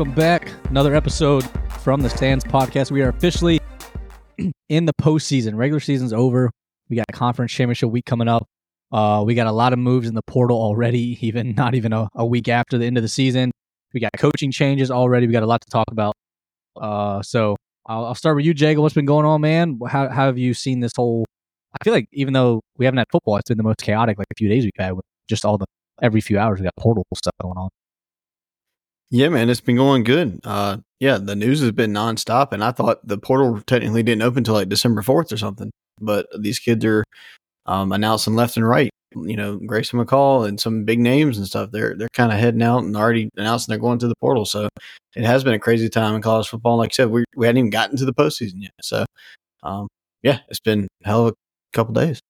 Welcome back. Another episode from the Stands podcast. We are officially in the postseason. Regular season's over. We got conference championship week coming up. Uh, we got a lot of moves in the portal already, even not even a, a week after the end of the season. We got coaching changes already. We got a lot to talk about. Uh, so I'll, I'll start with you, Jacob. What's been going on, man? How, how have you seen this whole? I feel like even though we haven't had football, it's been the most chaotic like a few days we've had with just all the every few hours we got portal stuff going on. Yeah, man, it's been going good. Uh, yeah, the news has been nonstop, and I thought the portal technically didn't open until like December fourth or something. But these kids are um, announcing left and right. You know, Grayson McCall and some big names and stuff. They're they're kind of heading out and already announcing they're going to the portal. So it has been a crazy time in college football. Like I said, we we hadn't even gotten to the postseason yet. So, um, yeah, it's been hell of a couple days.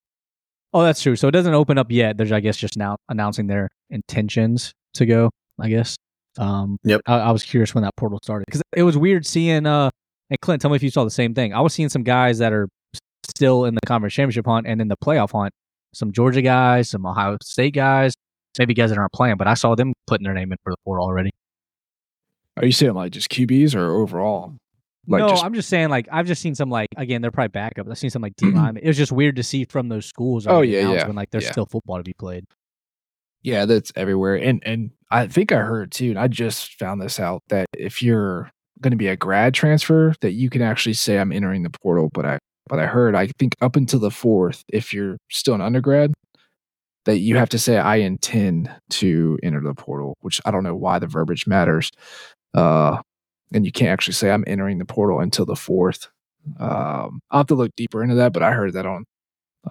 Oh, that's true. So it doesn't open up yet. There's, I guess, just now announcing their intentions to go. I guess. Um, yep. I, I was curious when that portal started because it was weird seeing. Uh, and Clint, tell me if you saw the same thing. I was seeing some guys that are still in the conference championship hunt and in the playoff hunt. Some Georgia guys, some Ohio State guys, maybe guys that aren't playing, but I saw them putting their name in for the portal already. Are you saying like just QBs or overall? Like no, just, I'm just saying like I've just seen some like again they're probably backups. I've seen some like D line. it was just weird to see from those schools. Oh yeah, yeah. When like there's yeah. still football to be played. Yeah, that's everywhere. And and I think I heard too, and I just found this out that if you're going to be a grad transfer, that you can actually say I'm entering the portal. But I but I heard I think up until the fourth, if you're still an undergrad, that you have to say I intend to enter the portal, which I don't know why the verbiage matters. Uh, and you can't actually say I'm entering the portal until the fourth. Um, I'll have to look deeper into that, but I heard that on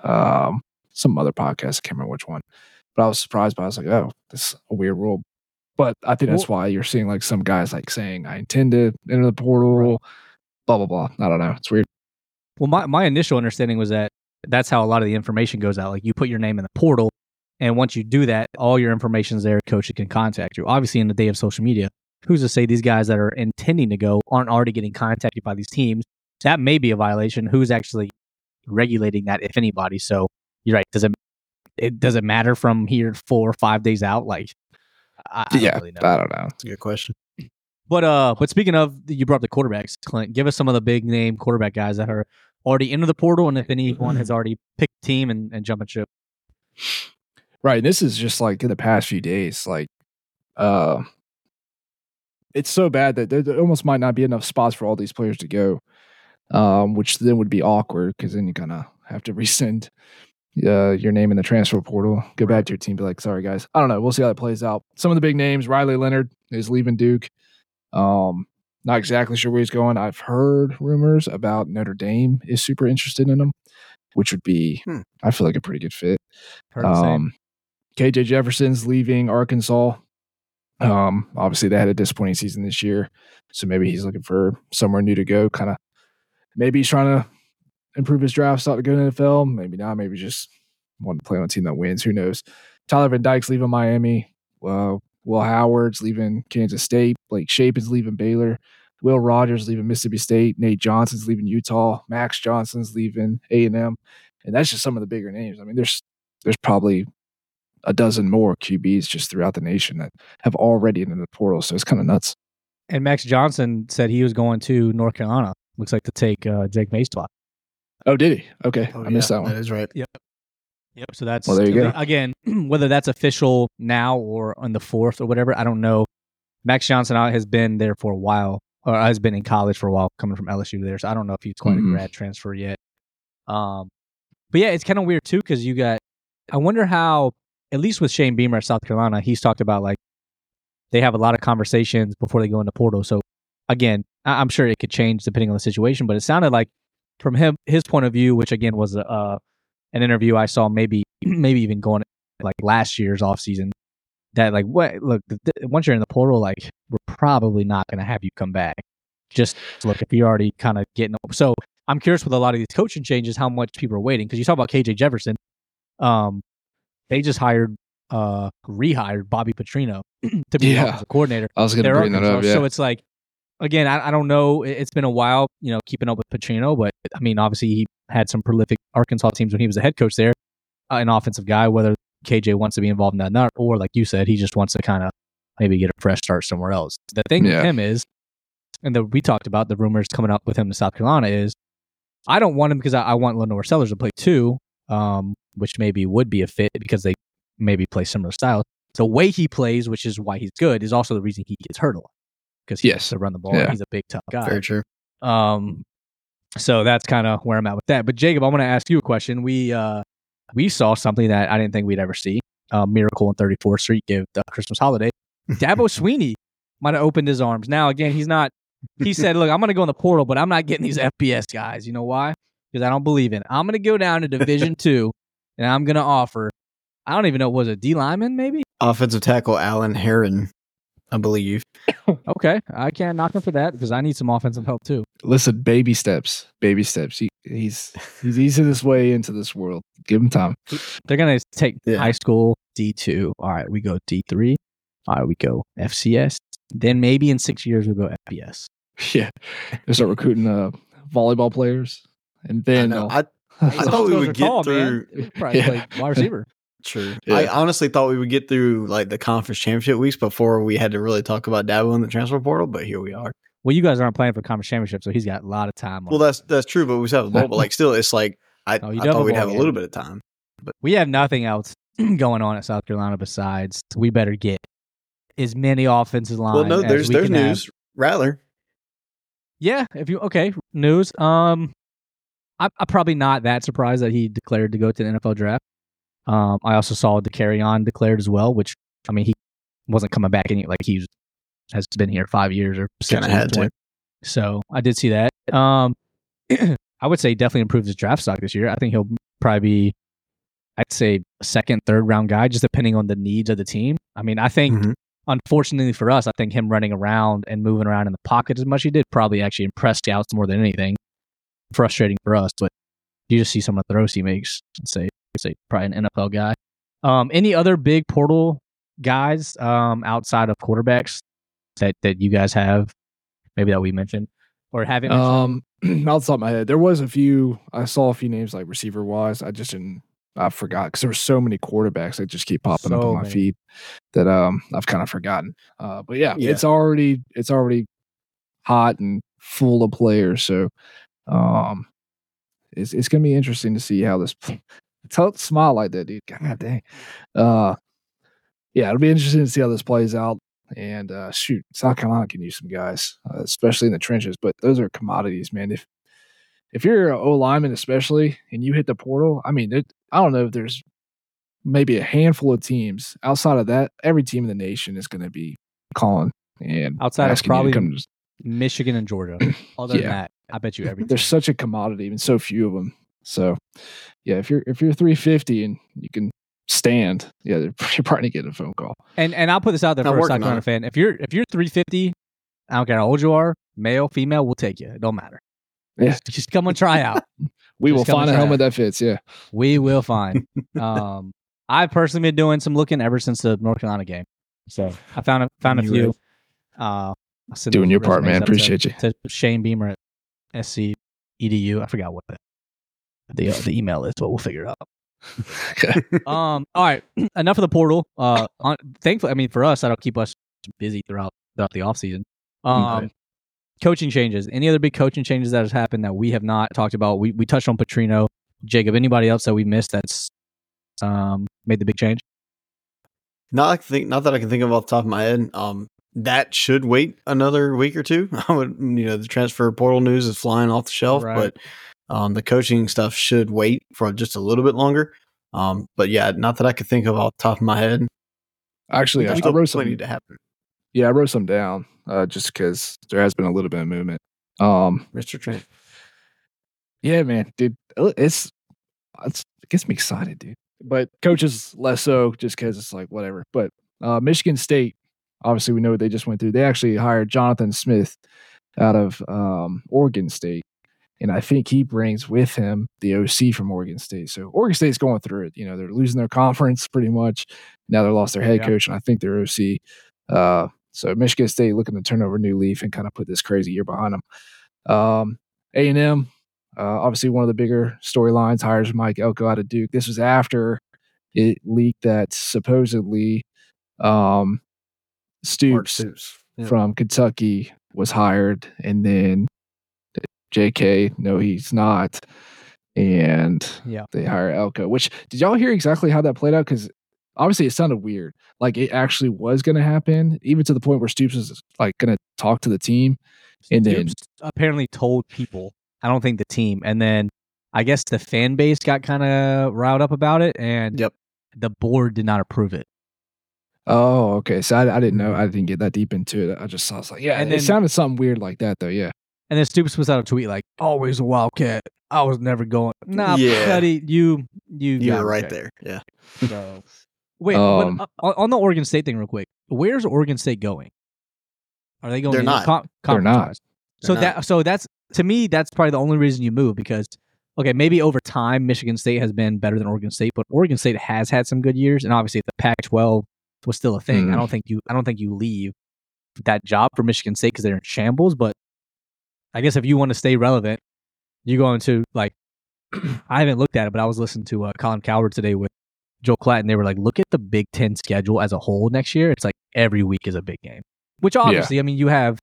um, some other podcast. I can't remember which one. But I was surprised by. It. I was like, oh, this is a weird rule. But I think that's why you're seeing like some guys like saying I intend to enter the portal, blah blah blah. I don't know. It's weird. Well, my my initial understanding was that that's how a lot of the information goes out. Like you put your name in the portal, and once you do that, all your information is there. Coach can contact you. Obviously, in the day of social media, who's to say these guys that are intending to go aren't already getting contacted by these teams? That may be a violation. Who's actually regulating that, if anybody? So you're right. Does it it does it matter from here four or five days out? Like, I, I yeah, don't really I don't know. It's a good question. But uh, but speaking of, you brought up the quarterbacks, Clint. Give us some of the big name quarterback guys that are already into the portal, and if anyone has already picked team and, and jumping ship. Right. This is just like in the past few days, like, uh, it's so bad that there, there almost might not be enough spots for all these players to go, um, which then would be awkward because then you kind of have to resend uh, your name in the transfer portal, go back to your team, be like, sorry guys, I don't know. We'll see how that plays out. Some of the big names, Riley Leonard is leaving Duke. Um, not exactly sure where he's going. I've heard rumors about Notre Dame is super interested in him, which would be, hmm. I feel like a pretty good fit. Um, KJ Jefferson's leaving Arkansas. Um, obviously they had a disappointing season this year, so maybe he's looking for somewhere new to go. Kind of, maybe he's trying to improve his draft stock to go to NFL. Maybe not. Maybe just want to play on a team that wins. Who knows? Tyler Van Dyke's leaving Miami. Well, Will Howard's leaving Kansas State. Blake Shapen's leaving Baylor. Will Rogers leaving Mississippi State. Nate Johnson's leaving Utah. Max Johnson's leaving A and M. And that's just some of the bigger names. I mean, there's there's probably a dozen more QBs just throughout the nation that have already entered the portal. So it's kind of nuts. And Max Johnson said he was going to North Carolina. Looks like to take uh, Drake Maye's spot. Oh, did he? Okay, oh, I missed that one. That is right. Yep. Yep. So that's well. There you go. Again, whether that's official now or on the fourth or whatever, I don't know. Max Johnson has been there for a while, or has been in college for a while, coming from LSU there. So I don't know if he's quite mm-hmm. a grad transfer yet. Um, but yeah, it's kind of weird too because you got. I wonder how, at least with Shane Beamer at South Carolina, he's talked about like they have a lot of conversations before they go into portal. So again, I'm sure it could change depending on the situation, but it sounded like from him his point of view, which again was uh, an interview I saw maybe maybe even going like last year's off season that like what look the, once you're in the portal like we're probably not going to have you come back just look if you're already kind of getting so i'm curious with a lot of these coaching changes how much people are waiting because you talk about kj jefferson um they just hired uh rehired bobby petrino to be yeah. the coordinator i was going to bring that up yeah. so it's like again, I, I don't know. It's been a while, you know, keeping up with Petrino, but I mean, obviously he had some prolific Arkansas teams when he was a head coach there, uh, an offensive guy. Whether KJ wants to be involved in that or not, or like you said, he just wants to kind of maybe get a fresh start somewhere else. The thing Yeah. with him is, and the, we talked about the rumors coming up with him to South Carolina is, I don't want him because I, I want LaNorris Sellers to play too, um, which maybe would be a fit because they maybe play similar styles. The way he plays, which is why he's good, is also the reason he gets hurt a lot because he Yes. has to run the ball. Yeah. He's a big tough guy. Very true. Um, so that's kind of where I'm at with that. But Jacob, I want to ask you a question. We uh we saw something that I didn't think we'd ever see. Uh, Miracle on 34th Street give the Christmas holiday. Dabo Swinney might have opened his arms. Now again, he's not. He said, "Look, I'm going to go in the portal, but I'm not getting these FBS guys. You know why? Because I don't believe in. it. I'm going to go down to Division Two, and I'm going to offer. I don't even know. Was it D lineman? Maybe. Offensive tackle Alan Heron, I believe. Okay, I can't knock him for that because I need some offensive help too. Listen, baby steps, baby steps. He, he's he's easing his way into this world. Give him time. They're gonna take Yeah. high school D two. All right, we go D three. All right, we go FCS. Then maybe in six years we'll go FBS. Yeah, they start recruiting uh, volleyball players, and I, then know. they'll- I, I thought we would get tall, through. Man. Probably Yeah. play wide receiver. True. Yeah. I honestly thought we would get through like the conference championship weeks before we had to really talk about Dabo in the transfer portal, but here we are. Well, you guys aren't playing for conference championship, so he's got a lot of time. Well, that's that's true, but we still have the bowl. But like, still, it's like I, Oh, I do have a thought we'd bowl have a little bit of time. But we have nothing else going on at South Carolina besides we better get as many offensive line. Well, no, there's we there's can have. news. Rattler. Yeah, if you okay news. Um, I'm, I'm probably not that surprised that he declared to go to the NFL draft. Um, I also saw the carry on declared as well, which I mean he wasn't coming back any like he has been here five years or six. Kinda at this had to. point. So I did see that. Um, I would say definitely improved his draft stock this year. I think he'll probably be, I'd say second, third round guy, just depending on the needs of the team. I mean, I think Mhm. unfortunately for us, I think him running around and moving around in the pocket as much as he did probably actually impressed scouts more than anything. Frustrating for us, but you just see some of the throws he makes and say, say probably an NFL guy. Um, any other big portal guys um, outside of quarterbacks that that you guys have, maybe that we mentioned or haven't? mentioned? Um, off the top of my head, there was a few. I saw a few names like receiver wise. I just didn't. I forgot because there were so many quarterbacks that just keep popping up on my many. feed that um I've kind of forgotten. Uh, but yeah, Yeah. it's already it's already hot and full of players. So um, it's it's gonna be interesting to see how this. Tell smile like that, dude. God dang. Uh, yeah, it'll be interesting to see how this plays out. And uh, shoot, South Carolina can use some guys, uh, especially in the trenches. But those are commodities, man. If if you're an O lineman, especially, and you hit the portal, I mean, it, I don't know if there's maybe a handful of teams outside of that. Every team in the nation is going to be calling and Outside of probably Michigan and Georgia. Other than that, I bet you every There's such a commodity, and so few of them. So, yeah, if you're if you're 350 and you can stand, yeah, you're probably getting a phone call. And and I'll put this out there I'm for a working South Carolina fan. If you're if you're 350, I don't care how old you are, male, female, we'll take you. It don't matter. Yeah. Just, just come and try out. We Just will find a try helmet that fits. Yeah. we will find. Um, I've personally been doing some looking ever since the North Carolina game. So I found a found a You few. have. Uh, I'll send Doing your part, man. up to- Appreciate you. To Shane Beamer at SC EDU. I forgot what the the, uh, the email is, but we'll figure it out. um. All right. Enough of the portal. Uh. On, thankfully, I mean, for us, that'll keep us busy throughout throughout the off season. Um. Okay. Coaching changes. Any other big coaching changes that has happened that we have not talked about? We we touched on Petrino, Jacob. Anybody else that we missed that's um made the big change? Not I think, not that I can think of off the top of my head. Um, that should wait another week or two. I would, you know, the transfer portal news is flying off the shelf, Right. but um, the coaching stuff should wait for just a little bit longer. Um, but yeah, not that I could think of off the top of my head. Actually, I, I wrote some. to happen. Yeah, I wrote some down uh, just because there has been a little bit of movement. Um, Mr. Trent. yeah, man, dude, uh, it's, it's it gets me excited, dude. But coaches less so, just because it's like whatever. But uh, Michigan State, obviously, we know what they just went through. They actually hired Jonathan Smith out of um, Oregon State, and I think he brings with him the OC from Oregon State. So Oregon State's going through it. You know, they're losing their conference pretty much. Now they lost their head Yeah. coach, and I think their OC. Uh, so Michigan State looking to turn over a new leaf and kind of put this crazy year behind them. Um, A and M, uh, obviously one of the bigger storylines, hires Mike Elko out of Duke. This was after it leaked that supposedly um, Stoops, Stoops. Yeah. from Kentucky was hired, and then J.K. No, he's not, and Yeah. they hire Elko. Which did y'all hear exactly how that played out? Because obviously it sounded weird, like it actually was going to happen, even to the point where Stoops was like going to talk to the team, and then apparently told people. I don't think the team, and then I guess the fan base got kind of riled up about it, and Yep. the board did not approve it. oh, okay, so I, I didn't know, I didn't get that deep into it. I just saw, I was like, yeah, And and then- it sounded something weird like that, though. Yeah, And then Stoops was out a tweet like, "Always a Wildcat. I was never going." Nah, Yeah. buddy, you you You got were right there. Yeah. So, wait, Um, but, uh, on the Oregon State thing, real quick. Where's Oregon State going? Are they going? They're not. con- They're not. conference-wise? So They're that so that's to me that's probably the only reason you move because okay maybe over time Michigan State has been better than Oregon State, but Oregon State has had some good years, and obviously if the Pac-12 was still a thing, I Mhm. don't think you I don't think you leave that job for Michigan State because they're in shambles. But I guess if you want to stay relevant, you go into like I haven't looked at it, but I was listening to uh, Colin Cowherd today with Joel Klatt, and they were like, look at the Big Ten schedule as a whole next year. It's like every week is a big game, which obviously, I mean, you have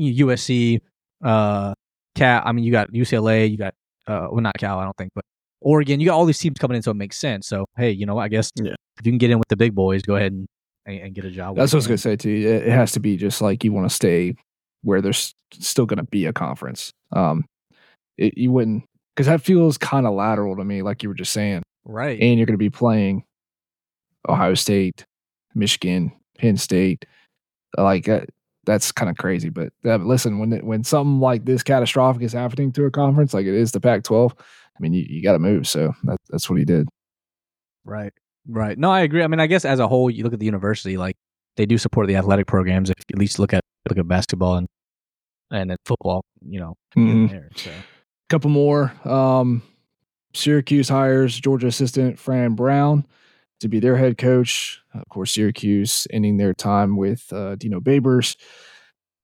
USC, uh, Cal. I mean, you got UCLA, you got uh, well, not Cal, I don't think, but Oregon. You got all these teams coming in, so it makes sense. So hey, you know, I guess Yeah. if you can get in with the big boys, go ahead and and, and get a job. that's what I was going to say too. It, it has to be just like you want to stay where there's still going to be a conference. Um, it, you wouldn't because that feels kind of lateral to me, like you were just saying. right. and you're going to be playing Ohio State, Michigan, Penn State. Like uh, that's kind of crazy. But uh, listen, when it, when something like this catastrophic is happening to a conference, like it is the Pac-12, I mean, you, you got to move. So that, that's what he did. Right. Right. No, I agree. I mean, I guess as a whole, you look at the university, like they do support the athletic programs. If you at least look at look at basketball and and then football, you know, Mhm. there. So a couple more. Um, Syracuse hires Georgia assistant Fran Brown to be their head coach. Of course, Syracuse ending their time with uh, Dino Babers,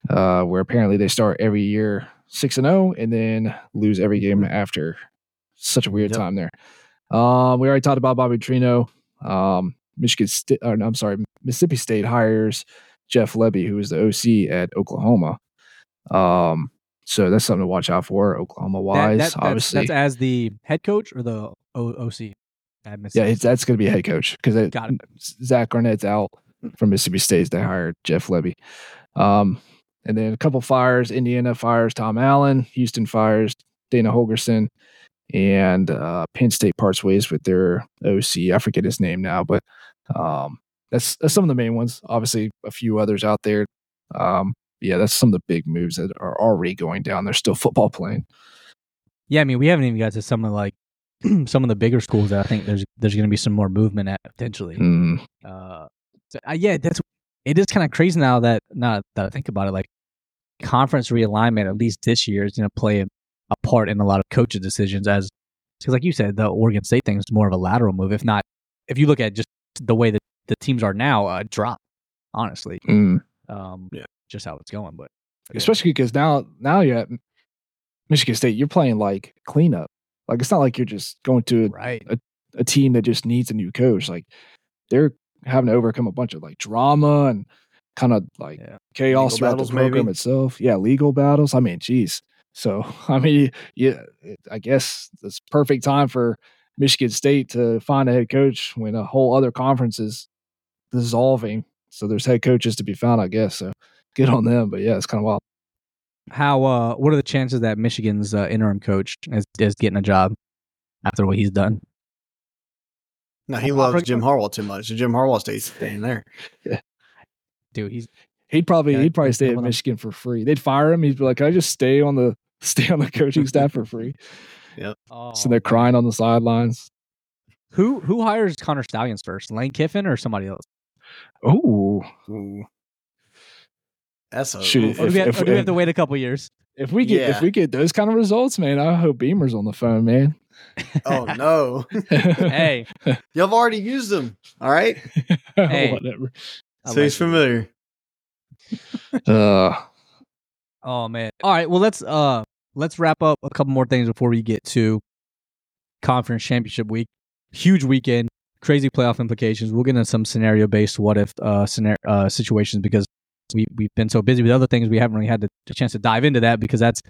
uh, where apparently they start every year six and zero and then lose every game after. Such a weird Yep. time there. Um, we already talked about Bobby Petrino. Um, Michigan State, or no, I'm sorry, Mississippi State hires Jeff Lebby, who is the OC at Oklahoma. Um, so that's something to watch out for, Oklahoma wise. that- that's, obviously, that's as the head coach or the o- OC. at yeah, that's going to be a head coach because Got. Zach Arnett's out from Mississippi State. They hired Jeff Lebby. Um, and then a couple fires. Indiana fires Tom Allen. Houston fires Dana Holgorsen. And uh, Penn State parts ways with their OC. I forget his name now, but um, that's, that's some of the main ones. Obviously, a few others out there. Um, yeah, that's some of the big moves that are already going down. They're still football playing. Yeah, I mean, we haven't even got to some of like some of the bigger schools that I think there's there's going to be some more movement at potentially. Mm, Uh, so, uh, yeah, that's it is kind of crazy now that now that I think about it, like conference realignment at least this year is going to play a, a part in a lot of coaches' decisions. As because, like you said, the Oregon State thing is more of a lateral move. If not, if you look at just the way that the teams are now, uh, drop honestly, mm. um, Yeah. just how it's going. But yeah. especially because now now you're at Michigan State, you're playing like cleanup. Like it's not like you're just going to right, a team that just needs a new coach. Like they're having to overcome a bunch of like drama and kind of like Yeah. chaos Legal throughout battles, the program maybe? itself. Yeah, legal battles. I mean, geez. So I mean, yeah, it- I guess it's perfect time for Michigan State to find a head coach when a whole other conference is dissolving. So there's head coaches to be found, I guess. So good on them. But yeah, it's kind of wild. how uh, what are the chances that Michigan's uh, interim coach is, is getting a job after what he's done? No, he loves bring- Jim Harbaugh too much. Jim Harbaugh stays staying there. Yeah. Dude, he's He'd probably Yeah, he'd probably stay at coming up. Michigan for free. They'd fire him. He'd be like, "Can I just stay on the stay on the coaching staff for free?" oh, so they're crying on the sidelines. Who who hires Connor Stalions first, Lane Kiffin or somebody else? Oh, Ooh. That's a Shoot, oof. Or do, we have, if- or do we have to wait a couple years? if we get Yeah. if we get those kind of results, man, I hope Beamer's on the phone, man. oh no. hey, Y'all have already used them. All right. Hey. whatever. I So he's like it. familiar. Uh, Oh man. All right. Well, let's uh let's wrap up a couple more things before we get to conference championship week. Huge weekend. Crazy playoff implications. We'll get into some scenario based what if uh, scenario, uh, situations because we we've been so busy with other things we haven't really had the, chance to dive into that because that's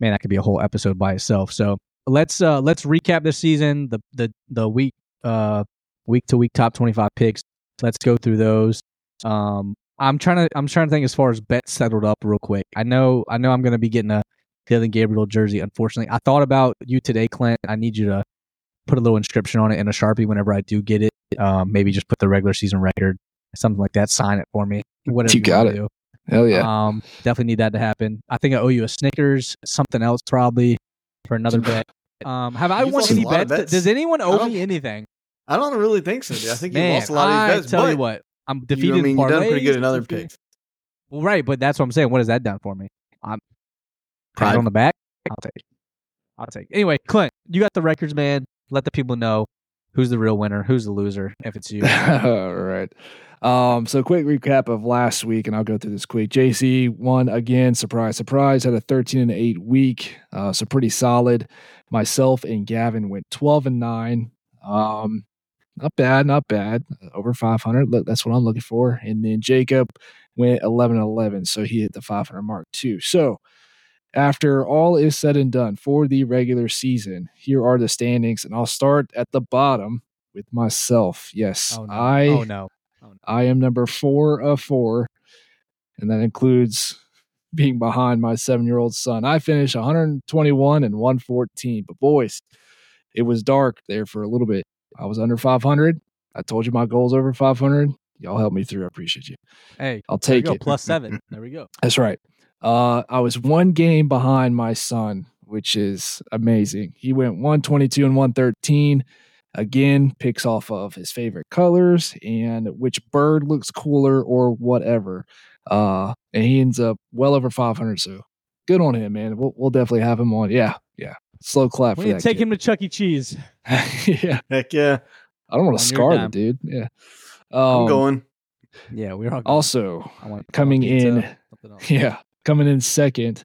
man that could be a whole episode by itself. So let's uh let's recap this season the the the week uh week to week top 25 picks. Let's go through those. Um i'm trying to i'm trying to think as far as bets settled up real quick. I know i know i'm going to be getting a Dillon Gabriel jersey unfortunately. I thought about you today clint. I need you to put a little inscription on it in a sharpie whenever i do get it um maybe just put the regular season record something like that sign it for me whatever You got it. do. Hell yeah. Um, definitely need that to happen. I think I owe you a Snickers, something else probably for another bet. Um, have I You've won any a bets? bets. Does anyone owe me anything? I don't really think so, dude. I think you Man, lost a lot of these bets. I tell you what, I'm you- defeated. I mean, you've done pretty good parlays, in other picks. Well, right, but that's what I'm saying. What has that done for me? I'm pat Pride. on the back. I'll take. it. I'll take. it. Anyway, Clint, you got the records, man. Let the people know who's the real winner, who's the loser, if it's you. All right. Um, so quick recap of last week, and I'll go through this quick. JC won again, surprise, surprise, had a 13 and 8 week. Uh, so pretty solid. Myself and Gavin went 12 and 9. Um, not bad, not bad. Over 500. Look, that's what I'm looking for. And then Jacob went 11 and 11. So he hit the 500 mark too. So after all is said and done for the regular season, here are the standings. And I'll start at the bottom with myself. Yes, Oh no! I oh no! Oh, I am number four of four, and that includes being behind my seven year old son. I finished 121 and 114. But boys, it was dark there for a little bit. I was under 500. I told you my goal's over 500. Y'all helped me through. I appreciate you. Hey, I'll take it. Plus seven. There we go. That's right. Uh, I was one game behind my son, which is amazing. He went 122 and 113. Again, picks off of his favorite colors and which bird looks cooler or whatever. Uh, and he ends up well over 500. So good on him, man. We'll, we'll definitely have him on. Yeah, yeah. Slow clap We for that. take kid. him to Chuck E. Cheese. yeah, Heck yeah, I don't want to your scar dime. the dude. Yeah. I'm Um, going. Yeah, we're all Also, I want- coming in- Yeah, coming in second.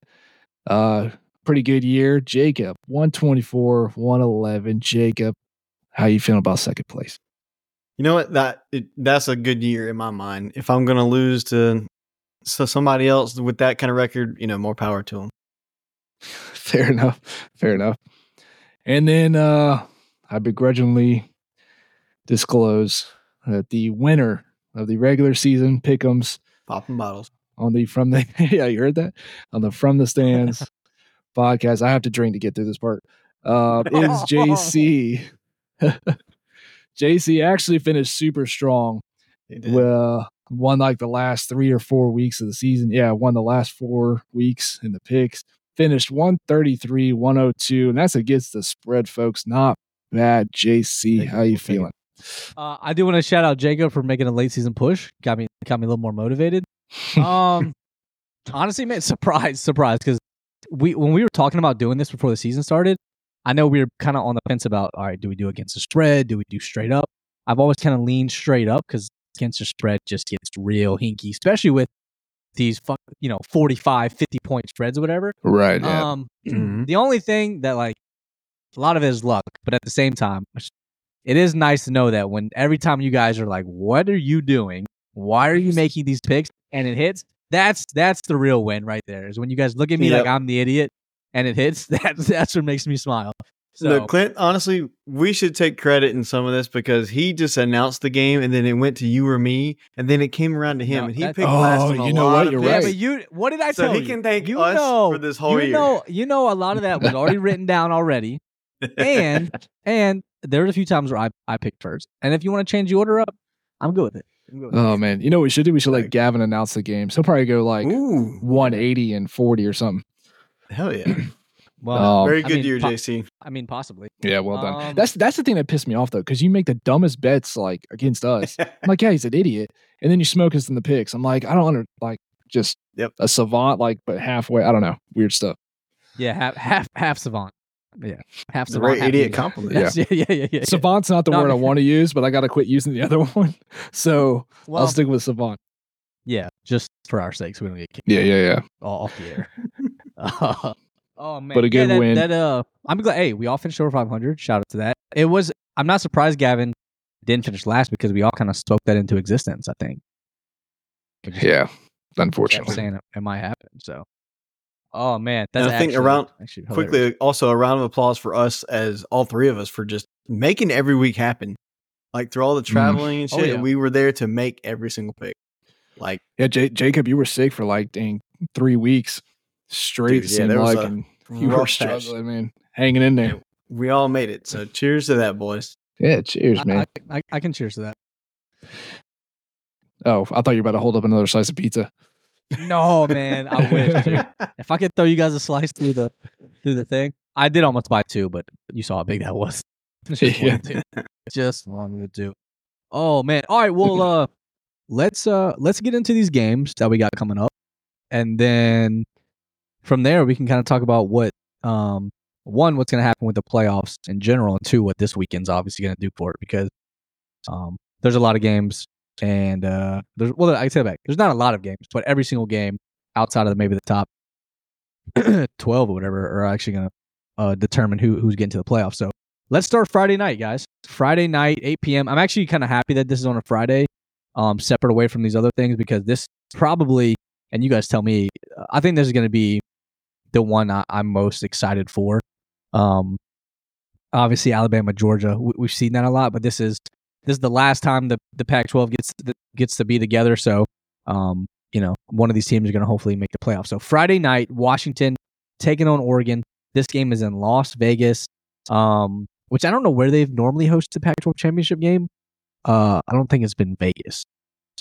Uh pretty good year. Jacob, 124, 111. Jacob, how you feeling about second place? You know what? That it, that's a good year in my mind. If I'm gonna lose to so somebody else with that kind of record, you know, more power to them. Fair enough. Fair enough. And then uh I begrudgingly disclose that the winner of the regular season pick'ems Popping bottles. On the from the yeah, you heard that? On the from the stands podcast. I have to drink to get through this part. Uh is JC. JC actually finished super strong. Well, won like the last three or four weeks of the season. Yeah, won the last four weeks in the picks. Finished 133, 102, and that's against the spread, folks. Not bad. JC, how you we'll take it. feeling? Uh, I do want to shout out Jacob for making a late season push. Got me got me a little more motivated. Um, honestly, man, surprise, surprise, because we when we were talking about doing this before the season started, I know we were kind of on the fence about all right, do we do against the spread? Do we do straight up? I've always kind of leaned straight up because against the spread just gets real hinky, especially with these fuck, you know 45, 50 point spreads or whatever. right. Yeah. Um, Mhm. the only thing that like a lot of it is luck, but at the same time, it is nice to know that when every time you guys are like, "What are you doing? Why are you making these picks?" and it hits, that's that's the real win right there. Is when you guys look at me Yep. like I'm the idiot and it hits. That's that's what makes me smile. So Look, Clint, honestly, we should take credit in some of this because he just announced the game and then it went to you or me and then it came around to him No, and he that- picked Oh, last on oh, a you know lot what? of You're yeah, picks. right. but you what did I So tell he you? can thank you us know, for this whole you year. know, you know, a lot of that was already written down already. And and there was a few times where I, I picked first. And if you want to change the order up, I'm good with it. Good with it. oh man, you know what we should do? We should let Like- Gavin announce the games. He'll probably go like Ooh, 180 and 40 or something. hell yeah. Well, Um, Very I good mean, year, po- JC. I mean, possibly. Yeah, well done. Um, that's that's the thing that pissed me off though, because you make the dumbest bets like against us. I'm like, yeah, he's an idiot, and then you smoke us in the picks. I'm like, I don't under like just Yep. a savant, like, but halfway. I don't know, weird stuff. Yeah, half half half savant. Yeah, half It's a savant. very half idiot compliment. Yeah, yeah, yeah, yeah. yeah. Savant's not the No, I word I want to use, but I got to quit using the other one. So Well, I'll stick with savant. yeah, just for our sakes, we don't get kicked Yeah, yeah, yeah. off the air. Uh, oh man, But a Yeah, good that, win. That uh, I'm glad. Hey, we all finished over 500. Shout out to that. It was. I'm not surprised, Gavin. didn't finish last because we all kind of spoke that into existence. I think. Yeah, unfortunately. saying it, it might happen. So, oh man, that's And I think actually- around- actually. Quickly, also a round of applause for us as all three of us for just making every week happen. Like through all the mm-hmm. traveling and Oh, shit, yeah. we were there to make every single pick. Like Yeah, J- Jacob, you were sick for like dang three weeks straight. Dude, yeah, there was like, a you were rough patch. struggling, man, hanging in there. we all made it. So cheers to that, boys. Yeah, cheers, I- man. I, I, I can cheers to that. oh, I thought you were about to hold up another slice of pizza. No, man, I wish. dude. If I could throw you guys a slice through the through the thing, I did almost buy two, but you saw how big that was. Just Yeah. wanted to. Just wanted to. Oh man! All right, well, uh, let's uh let's get into these games that we got coming up, and then from there we can kind of talk about what um one what's going to happen with the playoffs in general, and two what this weekend's obviously going to do for it because um there's a lot of games and uh there's well I say that back there's not a lot of games, but every single game outside of maybe the top 12 or whatever are actually going to uh, determine who who's getting to the playoffs. So let's start Friday night, guys. Friday night, 8 p.m. I'm actually kind of happy that this is on a Friday, um, separate away from these other things because this probably, and you guys tell me, I think this is going to be the one I, I'm most excited for. Um, obviously Alabama, Georgia, we, we've seen that a lot, but this is this is the last time the the Pac-12 gets gets to be together. So, um, you know, one of these teams are going to hopefully make the playoffs. So Friday night, Washington taking on Oregon. This game is in Las Vegas, um, which I don't know where they've normally hosted the Pac-12 championship game. Uh, I don't think it's been Vegas.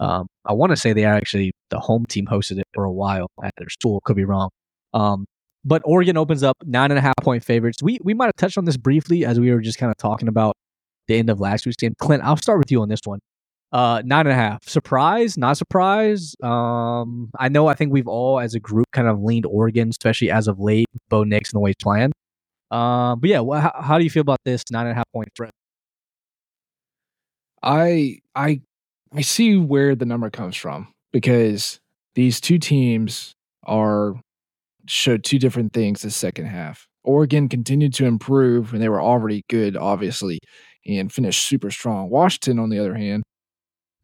Um, I want to say they actually the home team hosted it for a while at their school. Could be wrong. Um, but Oregon opens up nine and a half point favorites. We we might have touched on this briefly as we were just kind of talking about the end of last week's game. Clint, I'll start with you on this one. Uh, nine and a half. Surprise? Not surprise? Um, I know. I think we've all, as a group, kind of leaned Oregon, especially as of late. Bo Nix and the way he's playing. Um, but yeah, well, how, do you feel about this nine and a half point spread? I I I see where the number comes from because these two teams are showed two different things the second half. Oregon continued to improve and they were already good, obviously, and finished super strong. Washington, on the other hand,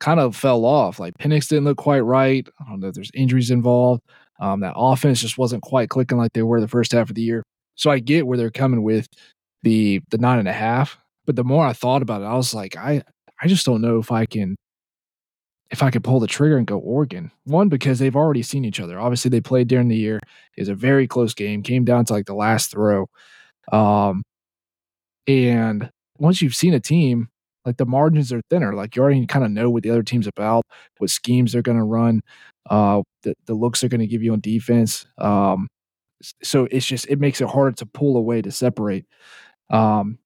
kind of fell off. Like Penix didn't look quite right. I don't know if there's injuries involved. Um, that offense just wasn't quite clicking like they were the first half of the year. So I get where they're coming with the the nine and a half. But the more I thought about it, I was like, I I just don't know if I can if I could pull the trigger and go Oregon. One, because they've already seen each other. Obviously, they played during the year. It was a very close game, came down to like the last throw. Um, and once you've seen a team, like the margins are thinner. Like you already kind of know what the other team's about, what schemes they're going to run, uh, the, the looks they're going to give you on defense. Um, so it's just, it makes it harder to pull away to separate. Um,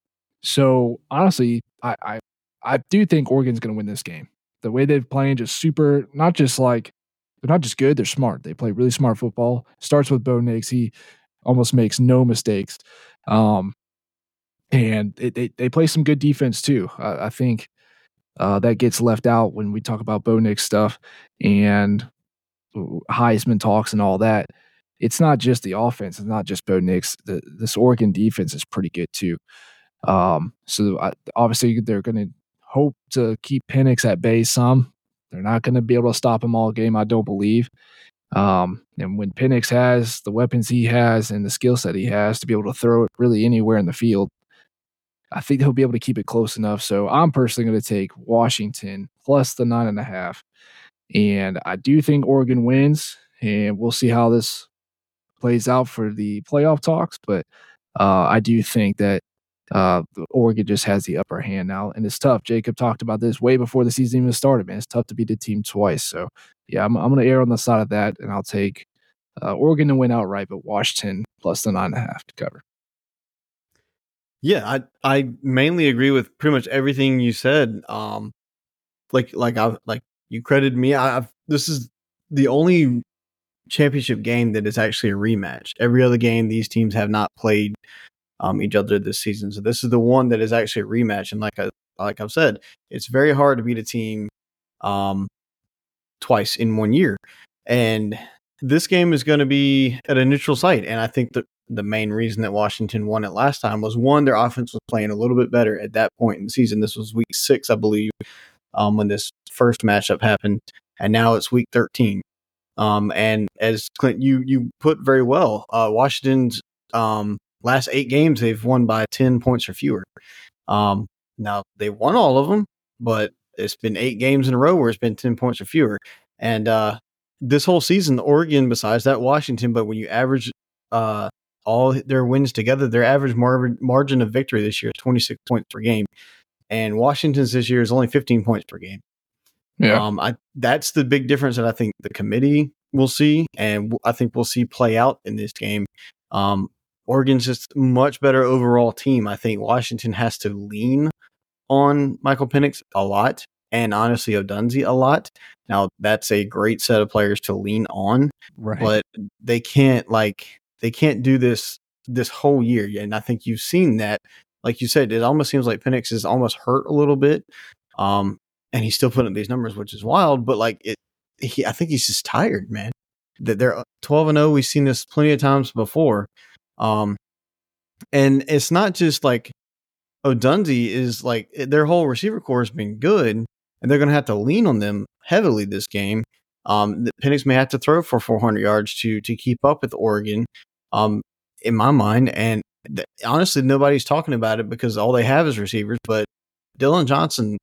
so honestly, I, I, I do think Oregon's going to win this game. The way they've playing just super, not just like they're not just good, they're smart. They play really smart football. Starts with Bo Nix. He almost makes no mistakes. Um, and it, they, they play some good defense too. I, I think uh, that gets left out when we talk about Bo Nix stuff and Heisman talks and all that. It's not just the offense. It's not just Bo Nix. The, this Oregon defense is pretty good too. Um, so I, obviously they're going to hope to keep Penix at bay some. They're not going to be able to stop him all game, I don't believe. Um, and when Penix has the weapons he has and the skill set he has to be able to throw it really anywhere in the field, I think he'll be able to keep it close enough. So I'm personally going to take Washington plus the nine and a half. And I do think Oregon wins, and we'll see how this plays out for the playoff talks. But uh, I do think that uh, Oregon just has the upper hand now, and it's tough. Jacob talked about this way before the season even started, man. It's tough to beat the team twice. So, yeah, I'm, I'm going to err on the side of that, and I'll take uh, Oregon to win outright, but Washington plus the nine and a half to cover. Yeah, I I mainly agree with pretty much everything you said. Um, like like I like you credited me. I, I've this is the only championship game that is actually a rematch. Every other game, these teams have not played um, each other this season. So this is the one that is actually a rematch. And like I like I've said, it's very hard to beat a team um, twice in one year. And this game is going to be at a neutral site, and I think that the main reason that Washington won it last time was one, their offense was playing a little bit better at that point in the season. This was week six, I believe, um, when this first matchup happened, and now it's week thirteen. Um, and as Clint, you you put very well, uh, Washington's um, last eight games they've won by ten points or fewer. Um, now they won all of them, but it's been eight games in a row where it's been ten points or fewer. And uh, this whole season, Oregon, besides that, Washington. But when you average uh, all their wins together, their average mar- margin of victory this year is 26 points per game, and Washington's this year is only 15 points per game. Yeah. Um, I that's the big difference that I think the committee will see, and I think we'll see play out in this game. Um, Oregon's just much better overall team. I think Washington has to lean on Michael Penix a lot, and honestly Odunze a lot. Now that's a great set of players to lean on, Right. but they can't like they can't do this this whole year. And I think you've seen that. Like you said, it almost seems like Penix is almost hurt a little bit. Um, and he's still putting up these numbers, which is wild. But like it, he, I think he's just tired, man. That they're twelve and zero. We've seen this plenty of times before. Um, and it's not just like Odunze is like their whole receiver core has been good, and they're going to have to lean on them heavily this game. Um, Penix may have to throw for 400 yards to to keep up with Oregon. Um, in my mind, and th- honestly, nobody's talking about it because all they have is receivers. But Dillon Johnson,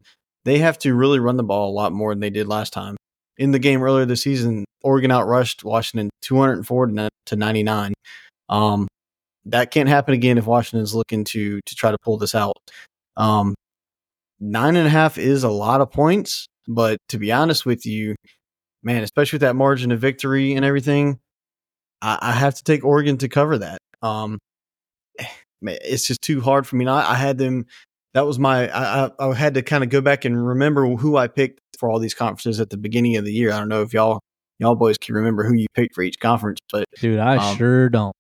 they have to really run the ball a lot more than they did last time. In the game earlier this season, Oregon outrushed Washington 204 to 99. Um, that can't happen again if Washington's looking to to try to pull this out. Um, nine and a half is a lot of points, but to be honest with you, man, especially with that margin of victory and everything, I, I have to take Oregon to cover that. Um, it's just too hard for me. I, I had them. That was my. I, I, I had to kind of go back and remember who I picked for all these conferences at the beginning of the year. I don't know if y'all y'all boys can remember who you picked for each conference, but Dude, I um, sure don't.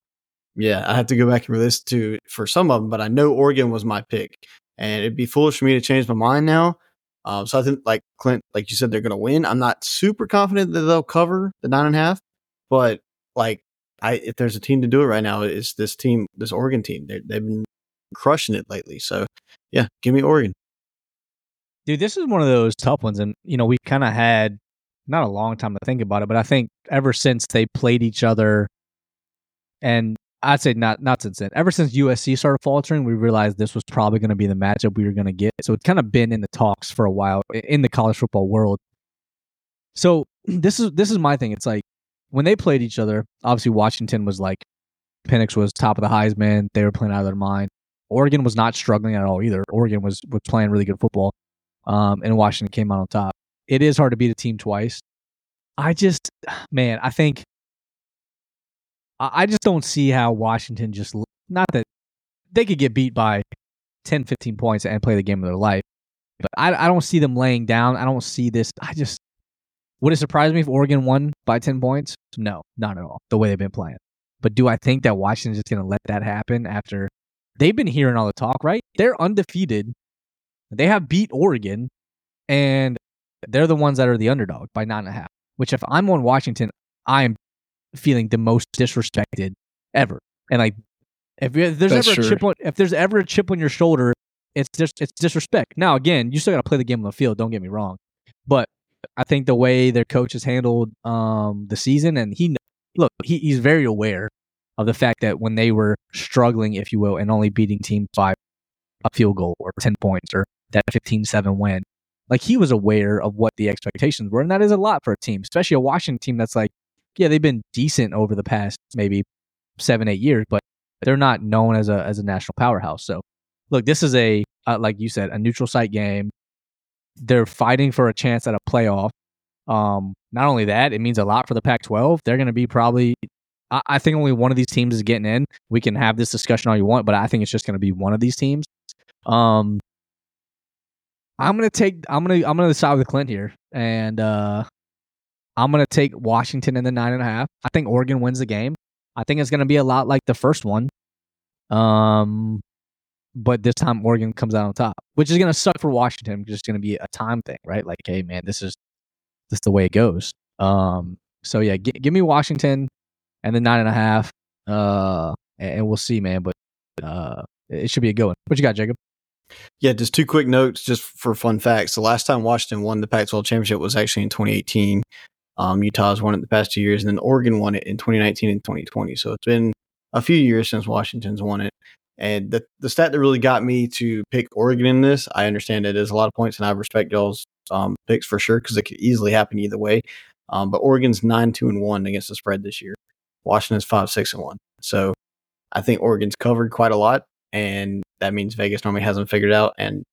yeah, I have to go back and listen to for some of them, but I know Oregon was my pick, and it'd be foolish for me to change my mind now. Um, so I think, like Clint, like you said, they're going to win. I'm not super confident that they'll cover the nine and a half, but like, I if there's a team to do it right now, it's this team, this Oregon team. They're, they've been crushing it lately. So yeah, give me Oregon. Dude, this is one of those tough ones. And, you know, we kind of had not a long time to think about it, but I think ever since they played each other, and I'd say not not since then, ever since USC started faltering, we realized this was probably going to be the matchup we were going to get. So it's kind of been in the talks for a while in the college football world. So this is this is my thing. It's like when they played each other, obviously Washington was like Penix was top of the Heisman. They were playing out of their mind. Oregon was not struggling at all either. Oregon was was playing really good football um, and Washington came out on top. It is hard to beat a team twice. I just, man, I think, I I just don't see how Washington just not that they could get beat by 10, 15 points and play the game of their life, but I, I don't see them laying down. I don't see this. I just, would it surprise me if Oregon won by 10 points? No, not at all, the way they've been playing. But do I think that Washington's just going to let that happen after they've been hearing all the talk, right? They're undefeated. They have beat Oregon, and they're the ones that are the underdog by nine and a half. Which, if I'm on Washington, I am feeling the most disrespected ever. And like, if, if there's That's ever a chip on, if there's ever a chip on your shoulder, it's just it's disrespect. Now, again, you still got to play the game on the field. Don't get me wrong, but I think the way their coach has handled um, the season, and he look, he, he's very aware of the fact that when they were struggling, if you will, and only beating teams by a field goal or 10 points or that 15 7 win, like he was aware of what the expectations were. And that is a lot for a team, especially a Washington team that's like, yeah, they've been decent over the past maybe seven, eight years, but they're not known as a, as a national powerhouse. So, look, this is a, uh, like you said, a neutral site game. They're fighting for a chance at a playoff. Um, not only that, it means a lot for the Pac 12. They're going to be probably I, I think only one of these teams is getting in. We can have this discussion all you want, but I think it's just going to be one of these teams. Um, I'm gonna take. I'm gonna. I'm gonna side with Clint here, and uh, I'm gonna take Washington in the nine and a half. I think Oregon wins the game. I think it's gonna be a lot like the first one. Um, but this time Oregon comes out on top, which is gonna suck for Washington. Just gonna be a time thing, right? Like, hey, man, this is this is the way it goes. Um, so yeah, g- give me Washington and then nine and a half. Uh, and, and we'll see, man. But uh, it should be a good one. What you got, Jacob? Yeah, just two quick notes just for fun facts. The last time Washington won the Pac 12 championship was actually in 2018. Um, Utah's won it the past two years, and then Oregon won it in 2019 and 2020. So it's been a few years since Washington's won it. And the, the stat that really got me to pick Oregon in this, I understand it is a lot of points, and I respect y'all's um, picks for sure because it could easily happen either way. Um, but Oregon's nine two and one against the spread this year. Washington's five six and one. So I think Oregon's covered quite a lot, and that means Vegas normally hasn't figured out. And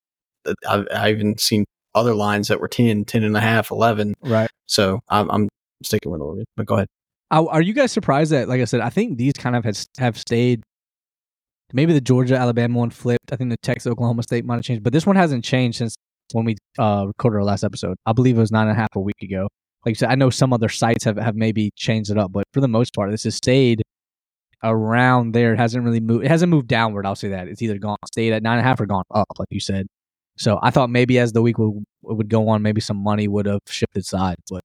I've, I've even seen other lines that were 10, 10 and a half, 11. Right. So I'm, I'm sticking with Oregon. But go ahead. Are you guys surprised that, like I said, I think these kind of has, have stayed. Maybe the Georgia Alabama one flipped. I think the Texas Oklahoma State might have changed, but this one hasn't changed since when we uh, recorded our last episode. I believe it was nine and a half a week ago. Like you said, I know some other sites have, have maybe changed it up, but for the most part, this has stayed around there. It hasn't really moved. It hasn't moved downward. I'll say that it's either gone stayed at nine and a half or gone up, like you said. So I thought maybe as the week would would go on, maybe some money would have shifted sides, but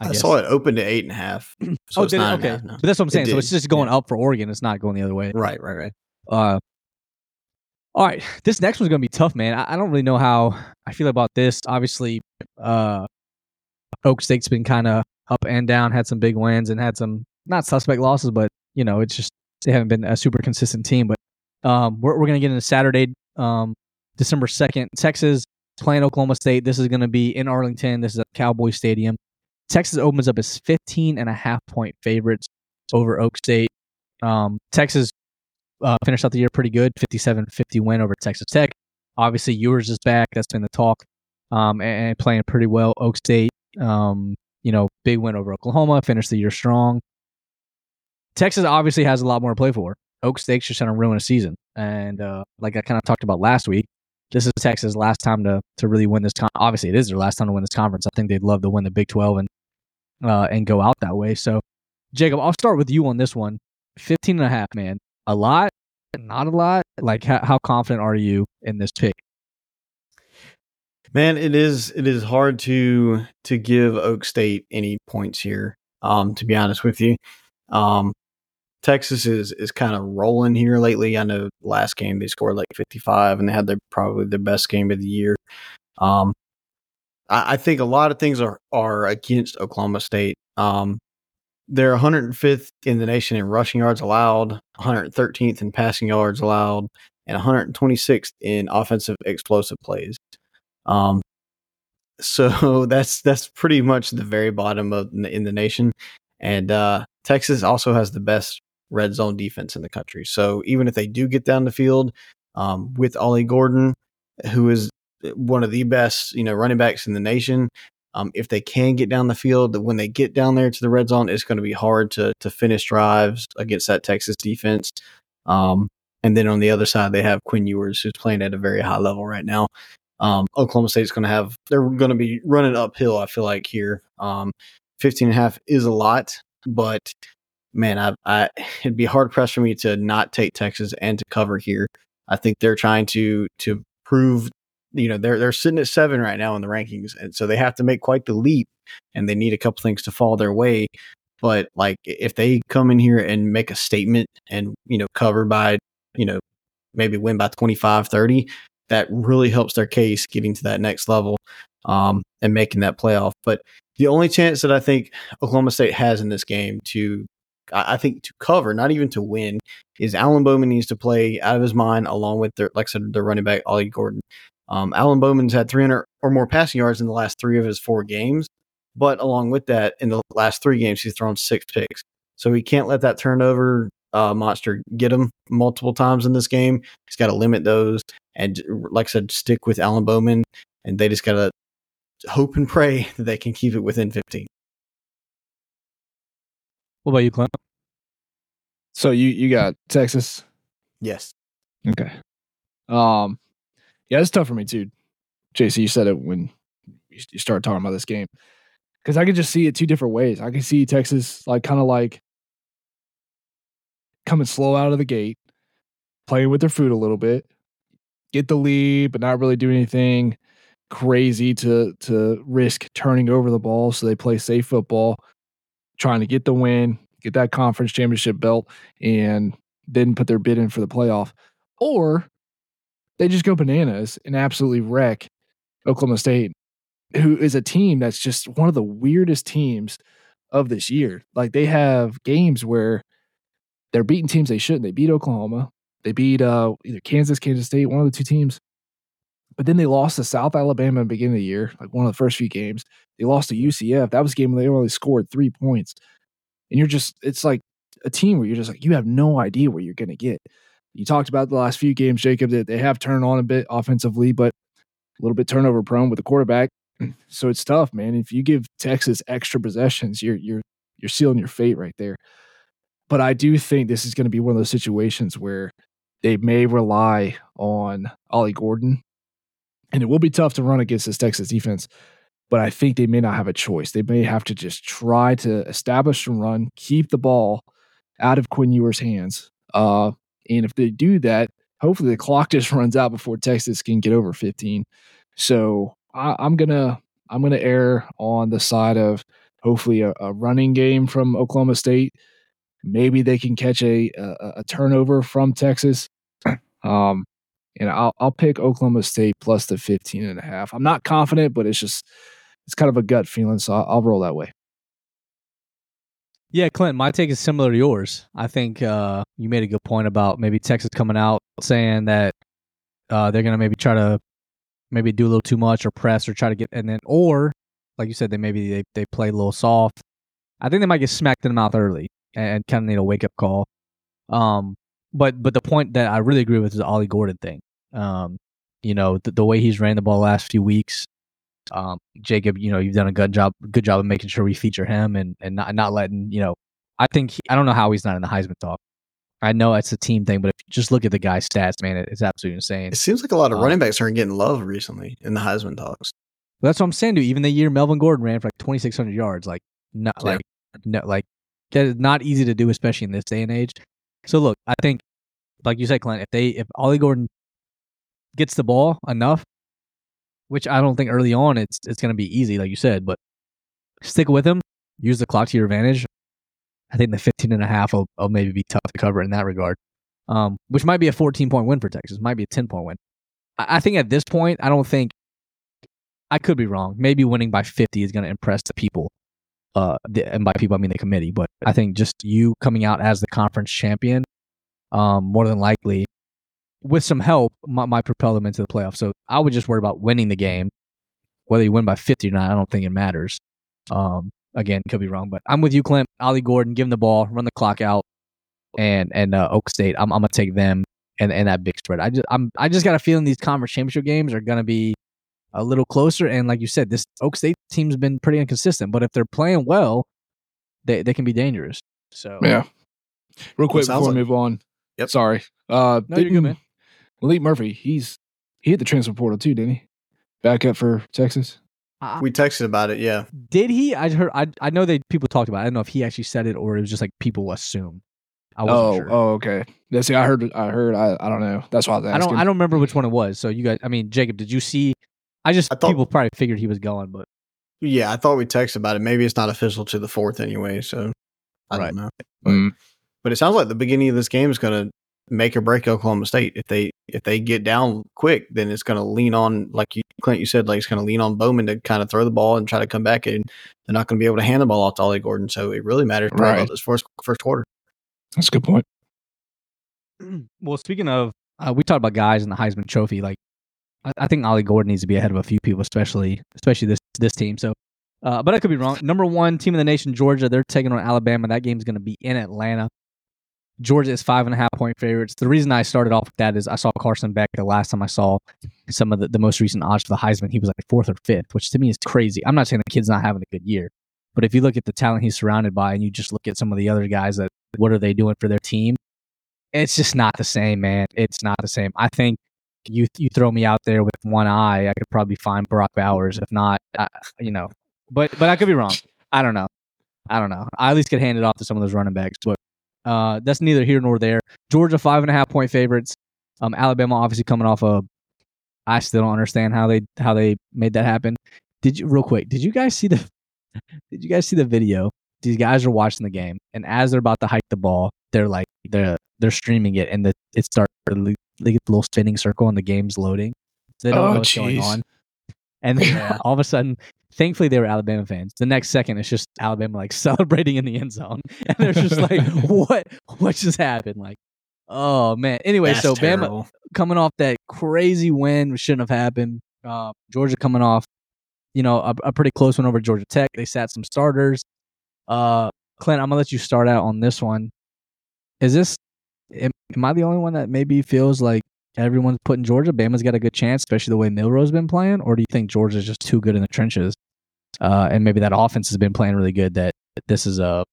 I, I saw it open to eight and a half. So oh, did it? Okay, but that's what I'm saying. So it's just going yeah. up for Oregon. It's not going the other way. Right, right, right. Uh, all right, this next one's gonna be tough, man. I, I don't really know how I feel about this. Obviously, uh, Oak State's been kind of up and down, had some big wins and had some not suspect losses, but you know, it's just they haven't been a super consistent team. But um, we're we're gonna get into Saturday, um, December second, Texas playing Oklahoma State. This is gonna be in Arlington. This is at Cowboy Stadium. Texas opens up as 15 and a half point favorites over Oak State. Um, Texas uh, finished out the year pretty good, 57-50 win over Texas Tech. Obviously, Ewers is back. That's been the talk, um, and, and, playing pretty well. Oak State, um, you know, big win over Oklahoma, finished the year strong. Texas obviously has a lot more to play for. Oak State's just trying to ruin a season, and uh, like I kind of talked about last week, this is Texas' last time to to really win this. Con- obviously, it is their last time to win this conference. I think they'd love to win the Big Twelve and uh, and go out that way. So, Jacob, I'll start with you on this one. 15 and a half, man. A lot, not a lot. Like, how, how confident are you in this pick? Man, it is it is hard to to give Oak State any points here. Um, to be honest with you, um, Texas is is kind of rolling here lately. I know last game they scored like 55 and they had their probably their best game of the year. Um, I, I think a lot of things are are against Oklahoma State. Um, they're 105th in the nation in rushing yards allowed, 113th in passing yards allowed, and 126th in offensive explosive plays. Um, so that's that's pretty much the very bottom of in the nation. And uh, Texas also has the best red zone defense in the country. So even if they do get down the field um, with Ollie Gordon, who is one of the best, you know, running backs in the nation, um, if they can get down the field, when they get down there to the red zone, it's going to be hard to to finish drives against that Texas defense. Um, and then on the other side, they have Quinn Ewers, who's playing at a very high level right now. Um, Oklahoma State's going to have, they're going to be running uphill, I feel like, here. Um, 15 and a half is a lot, but man, I, I it'd be hard pressed for me to not take Texas and to cover here. I think they're trying to to prove, you know, they're they're sitting at seven right now in the rankings, and so they have to make quite the leap, and they need a couple things to fall their way. But like, if they come in here and make a statement and you know cover by, you know, maybe win by 25, 30, that really helps their case getting to that next level um, and making that playoff. But the only chance that I think Oklahoma State has in this game to I think to cover, not even to win, is Alan Bowman needs to play out of his mind along with their, like I said, the running back Ollie Gordon. Um, Alan Bowman's had 300 or more passing yards in the last three of his four games, but along with that, in the last three games, he's thrown six picks. So he can't let that turnover uh, monster get him multiple times in this game. He's got to limit those, and like I said, stick with Alan Bowman, and they just got to hope and pray that they can keep it within 15. What about you, Clint? So you you got Texas? Yes. Okay. Um, yeah, it's tough for me too. JC, you said it when you started talking about this game because I could just see it two different ways. I can see Texas like kind of like coming slow out of the gate, playing with their food a little bit, get the lead, but not really do anything crazy to to risk turning over the ball. So they play safe football, trying to get the win, get that conference championship belt, and then put their bid in for the playoff, or they just go bananas and absolutely wreck Oklahoma State, who is a team that's just one of the weirdest teams of this year. Like they have games where they're beating teams they shouldn't. They beat Oklahoma. They beat uh, either Kansas, Kansas State, one of the two teams. But then they lost to South Alabama in the beginning of the year, like one of the first few games. They lost to UCF. That was a game where they only scored three points. And you're just, it's like a team where you're just like, you have no idea where you're going to get. You talked about the last few games, Jacob, that they have turned on a bit offensively, but a little bit turnover prone with the quarterback. So it's tough, man. If you give Texas extra possessions, you're you're you're sealing your fate right there. But I do think this is going to be one of those situations where they may rely on Ollie Gordon, and it will be tough to run against this Texas defense. But I think they may not have a choice. They may have to just try to establish and run, keep the ball out of Quinn Ewers' hands. Uh, and if they do that, hopefully the clock just runs out before Texas can get over 15. So I, am gonna I'm gonna err on the side of hopefully a, a, running game from Oklahoma State. Maybe they can catch a a, a turnover from Texas. Um, and I'll I'll pick Oklahoma State plus the 15 and a half. I'm not confident, but it's just it's kind of a gut feeling, so I'll, I'll roll that way. Yeah, Clint, my take is similar to yours. I think uh, you made a good point about maybe Texas coming out saying that uh, they're going to maybe try to maybe do a little too much or press or try to get and then or like you said they maybe they, they play a little soft. I think they might get smacked in the mouth early and, kind of need a wake up call. Um but but the point that i really agree with is the ollie gordon thing. Um you know the, the way he's ran the ball the last few weeks um jacob you know you've done a good job good job of making sure we feature him and and not, not letting you know i think he, i don't know how he's not in the heisman talk I know it's a team thing, but if you just look at the guy's stats, man, it's absolutely insane. It seems like a lot of um, running backs aren't getting love recently in the Heisman talks. that's what I'm saying, dude. Even the year Melvin Gordon ran for like 2,600 yards, like not yeah. like no, like that is not easy to do, especially in this day and age. So look, I think, like you said, Clint, if they if Ollie Gordon gets the ball enough, which I don't think early on it's it's going to be easy, like you said, but stick with him, use the clock to your advantage. I think the 15 and a half will, will maybe be tough to cover in that regard, um, which might be a 14 point win for Texas, might be a 10 point win. I, I think at this point, I don't think, I could be wrong. Maybe winning by 50 is going to impress the people. Uh, the, and by people, I mean the committee, but I think just you coming out as the conference champion, um, more than likely, with some help, might, might propel them into the playoffs. So I would just worry about winning the game. Whether you win by 50 or not, I don't think it matters. Um, Again, could be wrong, but I'm with you, Clint. Ollie Gordon, give him the ball, run the clock out, and and uh, Oak State. I'm, I'm gonna take them and and that big spread. I just I'm I just got a feeling these conference championship games are gonna be a little closer. And like you said, this Oak State team's been pretty inconsistent, but if they're playing well, they they can be dangerous. So yeah. Real quick before we move on. Yep. Sorry. Uh, no, you're good, man. Maalik Murphy, he's he hit the transfer portal too, didn't he? Back up for Texas we texted about it. Yeah. Did he? I heard. I I know that people talked about. it. I don't know if he actually said it or it was just like people assume. I wasn't oh, sure. Oh, okay. Yeah, see, I heard. I heard. I, I don't know. That's why I was asking. I don't. I don't remember which one it was. So you guys. I mean, Jacob, did you see? I just I thought, people probably figured he was going, but yeah, I thought we texted about it. Maybe it's not official to the fourth anyway. So I right. don't know. But, mm. but it sounds like the beginning of this game is going to make or break Oklahoma State. If they if they get down quick, then it's going to lean on like you, Clint, you said, like it's going to lean on Bowman to kind of throw the ball and try to come back, and they're not going to be able to hand the ball off to Ollie Gordon. So it really matters right. about this first first quarter. That's a good point. Well, speaking of, uh, we talked about guys in the Heisman Trophy. Like, I, I, think Ollie Gordon needs to be ahead of a few people, especially especially this this team. So, uh, but I could be wrong. Number one team in the nation, Georgia. They're taking on Alabama. That game's going to be in Atlanta. Georgia is five and a half point favorites. The reason I started off with that is I saw Carson Beck the last time I saw some of the, the most recent odds for the Heisman. He was like fourth or fifth, which to me is crazy. I'm not saying the kid's not having a good year, but if you look at the talent he's surrounded by and you just look at some of the other guys that what are they doing for their team, it's just not the same, man. It's not the same. I think you you throw me out there with one eye, I could probably find Brock Bowers. If not, I, you know, but but I could be wrong. I don't know. I don't know. I at least could hand it off to some of those running backs, but uh, that's neither here nor there. Georgia five and a half point favorites. Um, Alabama obviously coming off a. I still don't understand how they how they made that happen. Did you real quick? Did you guys see the? Did you guys see the video these guys are watching the game, and as they're about to hike the ball, they're like they're they're streaming it, and the it starts like a little spinning circle, and the game's loading. So they don't Oh, know what's going jeez. on. And then all of a sudden, thankfully they were Alabama fans. The next second, it's just Alabama like celebrating in the end zone, and they're just like, "What? What just happened?" Like, oh man. Anyway, That's so Bama coming off that crazy win, which shouldn't have happened. Uh, Georgia coming off, you know, a, a pretty close one over Georgia Tech. They sat some starters. Uh, Clint, I'm gonna let you start out on this one. Is this? Am, am I the only one that maybe feels like everyone's putting Georgia? Bama's got a good chance, especially the way Milroe's been playing, or do you think Georgia's just too good in the trenches? Uh, and maybe that offense has been playing really good. That this is a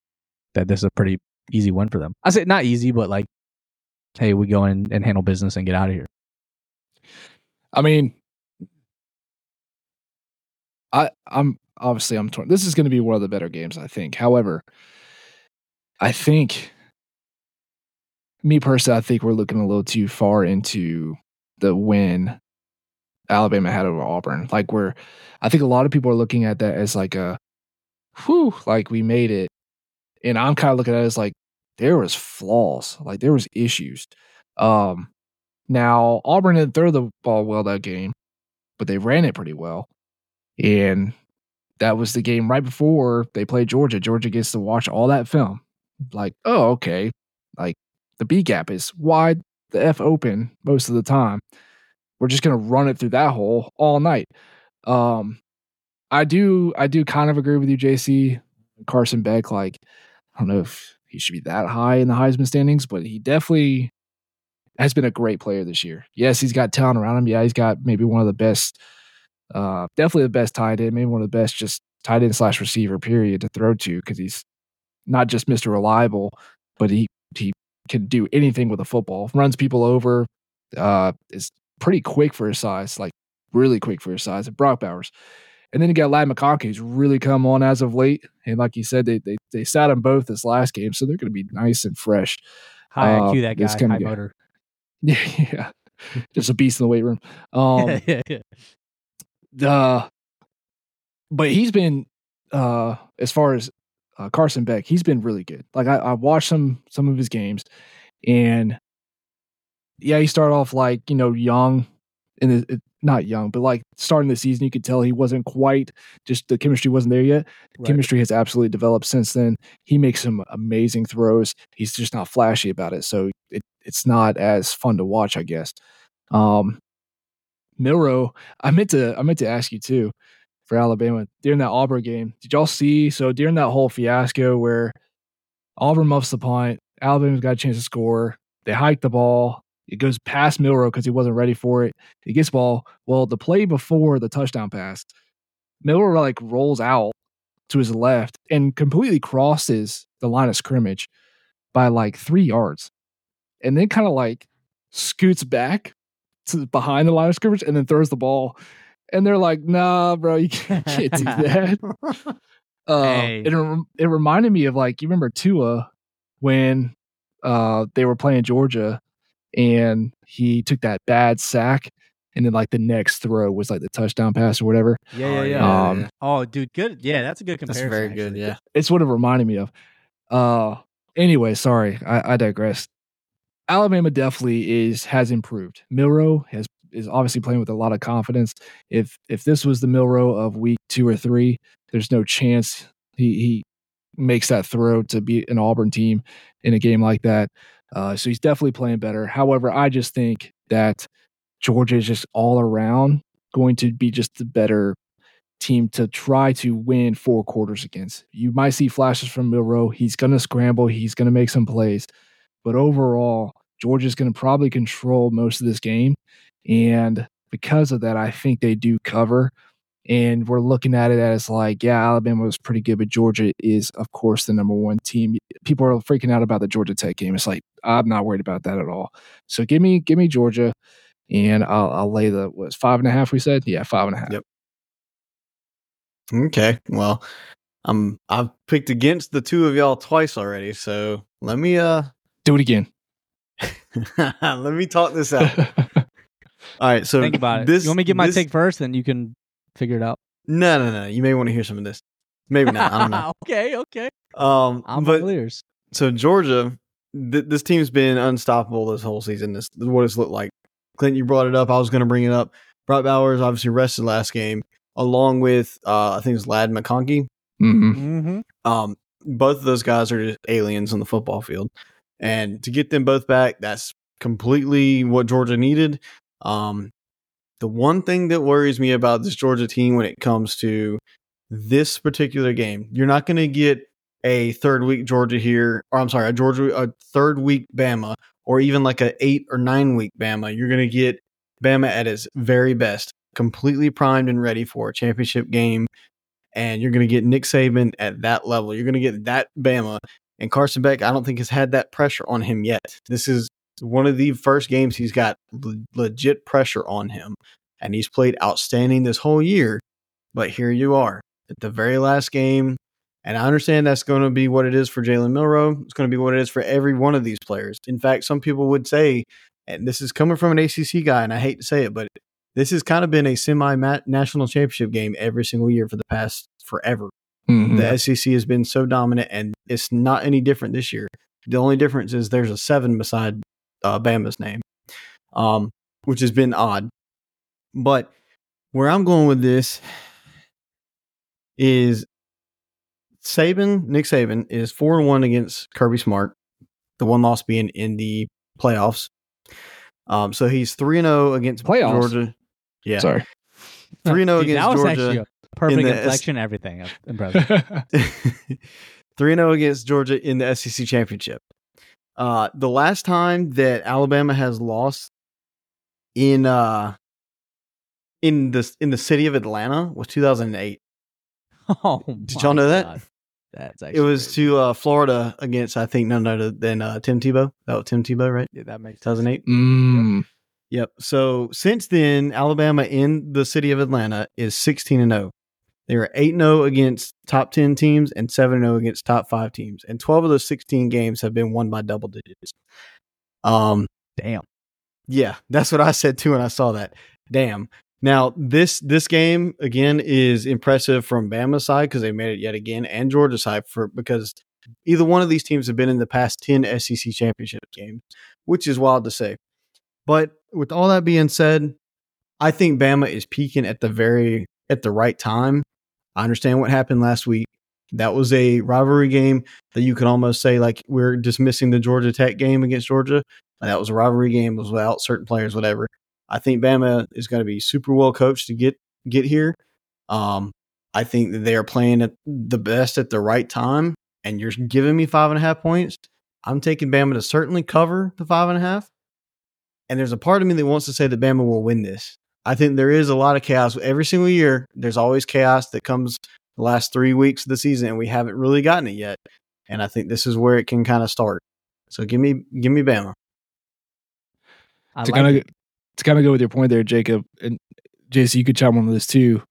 that this is a pretty easy win for them. I say not easy, but like, hey, we go in and handle business and get out of here. I mean, I I'm obviously I'm torn. This is going to be one of the better games, I think. However, I think me personally, I think we're looking a little too far into the win Alabama had over Auburn. Like we're, I think a lot of people are looking at that as like a, whew, like we made it, and I'm kind of looking at it as like there was flaws, like there was issues. Um, now Auburn didn't throw the ball well that game, but they ran it pretty well, and that was the game right before they played Georgia. Georgia gets to watch all that film. Like, oh, okay, like the B gap is wide, the F open most of the time. We're just gonna run it through that hole all night. Um, I do, I do kind of agree with you, JC. Carson Beck, like, I don't know if he should be that high in the Heisman standings, but he definitely has been a great player this year. Yes, he's got talent around him. Yeah, he's got maybe one of the best, uh, definitely the best tight end, maybe one of the best just tight end slash receiver period to throw to because he's not just Mr. Reliable, but he he can do anything with a football. Runs people over, uh, is pretty quick for his size, like really quick for his size. And Brock Bowers. And then you got Ladd McConkey, who's really come on as of late. And like you said, they they, they sat them both this last game, so they're going to be nice and fresh. High Uh, IQ, that this guy, high guy. motor. Yeah, yeah. just a beast in the weight room. Um, yeah, yeah. uh, but he's been uh as far as uh, Carson Beck, he's been really good. Like I, I watched some some of his games, and yeah, he started off like you know young, and not young, but like starting the season, you could tell he wasn't quite just the chemistry wasn't there yet. The Right. Chemistry has absolutely developed since then. He makes some amazing throws. He's just not flashy about it, so it, it's not as fun to watch, I guess. Um, Milroe, I meant to I meant to ask you too for Alabama during that Auburn game. Did y'all see? So during that whole fiasco where Auburn muffs the punt, Alabama's got a chance to score. They hike the ball. It goes past Milroe because he wasn't ready for it. He gets the ball. Well, the play before the touchdown pass, Milroe like rolls out to his left and completely crosses the line of scrimmage by like three yards, and then kind of like scoots back to behind the line of scrimmage and then throws the ball. And they're like, "Nah, bro, you can't, can't do that." Uh, Hey. it it reminded me of like you remember Tua when uh they were playing Georgia and he took that bad sack and then like the next throw was like the touchdown pass or whatever. Yeah, yeah, Oh, yeah. Um, oh, dude, good. Yeah, that's a good comparison. That's comparison. very good. actually. Yeah. It's what it reminded me of. Uh anyway, sorry, I, I digress. Alabama definitely is has improved. Milroe has is obviously playing with a lot of confidence. If if this was the Milroe of week two or three, there's no chance he he makes that throw to beat an Auburn team in a game like that. Uh, so he's definitely playing better. However, I just think that Georgia is just all around going to be just the better team to try to win four quarters against. You might see flashes from Milroe. He's going to scramble. He's going to make some plays. But overall, Georgia's going to probably control most of this game. And because of that, I think they do cover. And we're looking at it as like, yeah, Alabama was pretty good, but Georgia is, of course, the number one team. People are freaking out about the Georgia Tech game. It's like I'm not worried about that at all. So give me, give me Georgia, and I'll, I'll lay the was five and a half. We said, yeah, five and a half. Yep. Okay. Well, I'm I've picked against the two of y'all twice already, so let me uh Do it again. let me talk this out. All right. So Think about it. You want me to get my this- take first, then you can figure it out. No, no, no. You may want to hear some of this. Maybe not. I don't know. okay, okay. Um, I'm but all so Georgia, th- this team's been unstoppable this whole season. This, this is what it's looked like. Clint, you brought it up. I was going to bring it up. Brock Bowers obviously rested last game, along with uh, I think it's Ladd McConkey. hmm Mm-hmm. Um, both of those guys are just aliens on the football field, and to get them both back, that's completely what Georgia needed. Um, the one thing that worries me about this Georgia team when it comes to this particular game, you're not going to get a third week Georgia here, or I'm sorry, a Georgia a third week Bama, or even like a eight or nine week Bama. You're going to get Bama at its very best, completely primed and ready for a championship game. And you're going to get Nick Saban at that level. You're going to get that Bama. And Carson Beck, I don't think has had that pressure on him yet. This is one of the first games he's got le- legit pressure on him. And he's played outstanding this whole year. But here you are at the very last game. And I understand that's going to be what it is for Jalen Milroe. It's going to be what it is for every one of these players. In fact, some people would say, and this is coming from an ACC guy, and I hate to say it, but this has kind of been a semi national championship game every single year for the past forever. Mhm. The SEC has been so dominant, and it's not any different this year. The only difference is there's a seven beside uh, Bama's name, um, which has been odd. But where I'm going with this is Saban, Nick Saban, is four and one against Kirby Smart. The one loss being in the playoffs. Um, so he's three and zero against Playoffs? Georgia. Yeah, Sorry. three and zero against Georgia. perfect the inflection, everything. Impressive. Three and zero against Georgia in the SEC championship. Uh, the last time that Alabama has lost in uh in the in the city of Atlanta was 2008. oh, Did y'all know that? That's It was crazy. to uh, Florida against I think none other than uh, Tim Tebow. That was Tim Tebow, right? Yeah, that makes sense. 2008. Mm. Yep. So since then, Alabama in the city of Atlanta is 16 and 0. They were 8 0 against top 10 teams and 7 0 against top 5 teams. And 12 of those 16 games have been won by double digits. Um Damn. yeah, that's what I said too when I saw that. Damn. Now, this this game again is impressive from Bama's side because they made it yet again and Georgia's side for because either one of these teams have been in the past 10 SEC championship games, which is wild to say. But with all that being said, I think Bama is peaking at the very at the right time. I understand what happened last week. That was a rivalry game that you could almost say like we're dismissing the Georgia Tech game against Georgia. That was a rivalry game, was without certain players, whatever. I think Bama is going to be super well coached to get get here. Um, I think that they are playing at the best at the right time, and you're giving me five and a half points. I'm taking Bama to certainly cover the five and a half. And there's a part of me that wants to say that Bama will win this. I think there is a lot of chaos every single year. There's always chaos that comes the last three weeks of the season, and we haven't really gotten it yet. And I think this is where it can kind of start. So give me give me Bama. I to like kind of to kind of go with your point there, Jacob and JC, you could chime on this too.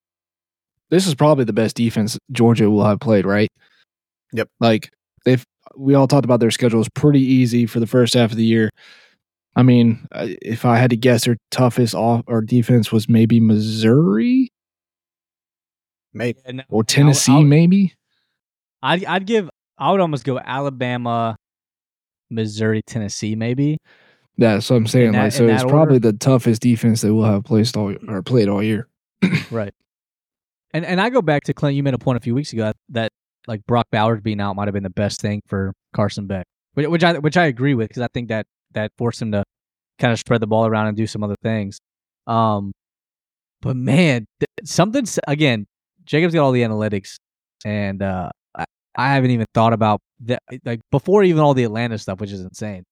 This is probably the best defense Georgia will have played, right? Yep. Like they've we all talked about their schedule is pretty easy for the first half of the year. I mean, if I had to guess, their toughest off or defense was maybe Missouri Maybe. And- or Tennessee, I'll- I'll- maybe. I'd, I'd give. I would almost go Alabama, Missouri, Tennessee, maybe. That's what I'm saying. that- like, in so it's probably order? the toughest defense that we'll have placed all or played all year. Right. And and I go back to Clint. You made a point a few weeks ago that, that like Brock Bowers being out might have been the best thing for Carson Beck, which, which I which I agree with because I think that that forced him to kind of spread the ball around and do some other things. Um, but man, th- again. Jacob's got all the analytics, and uh, I, I haven't even thought about that. Like before, even all the Atlanta stuff, which is insane.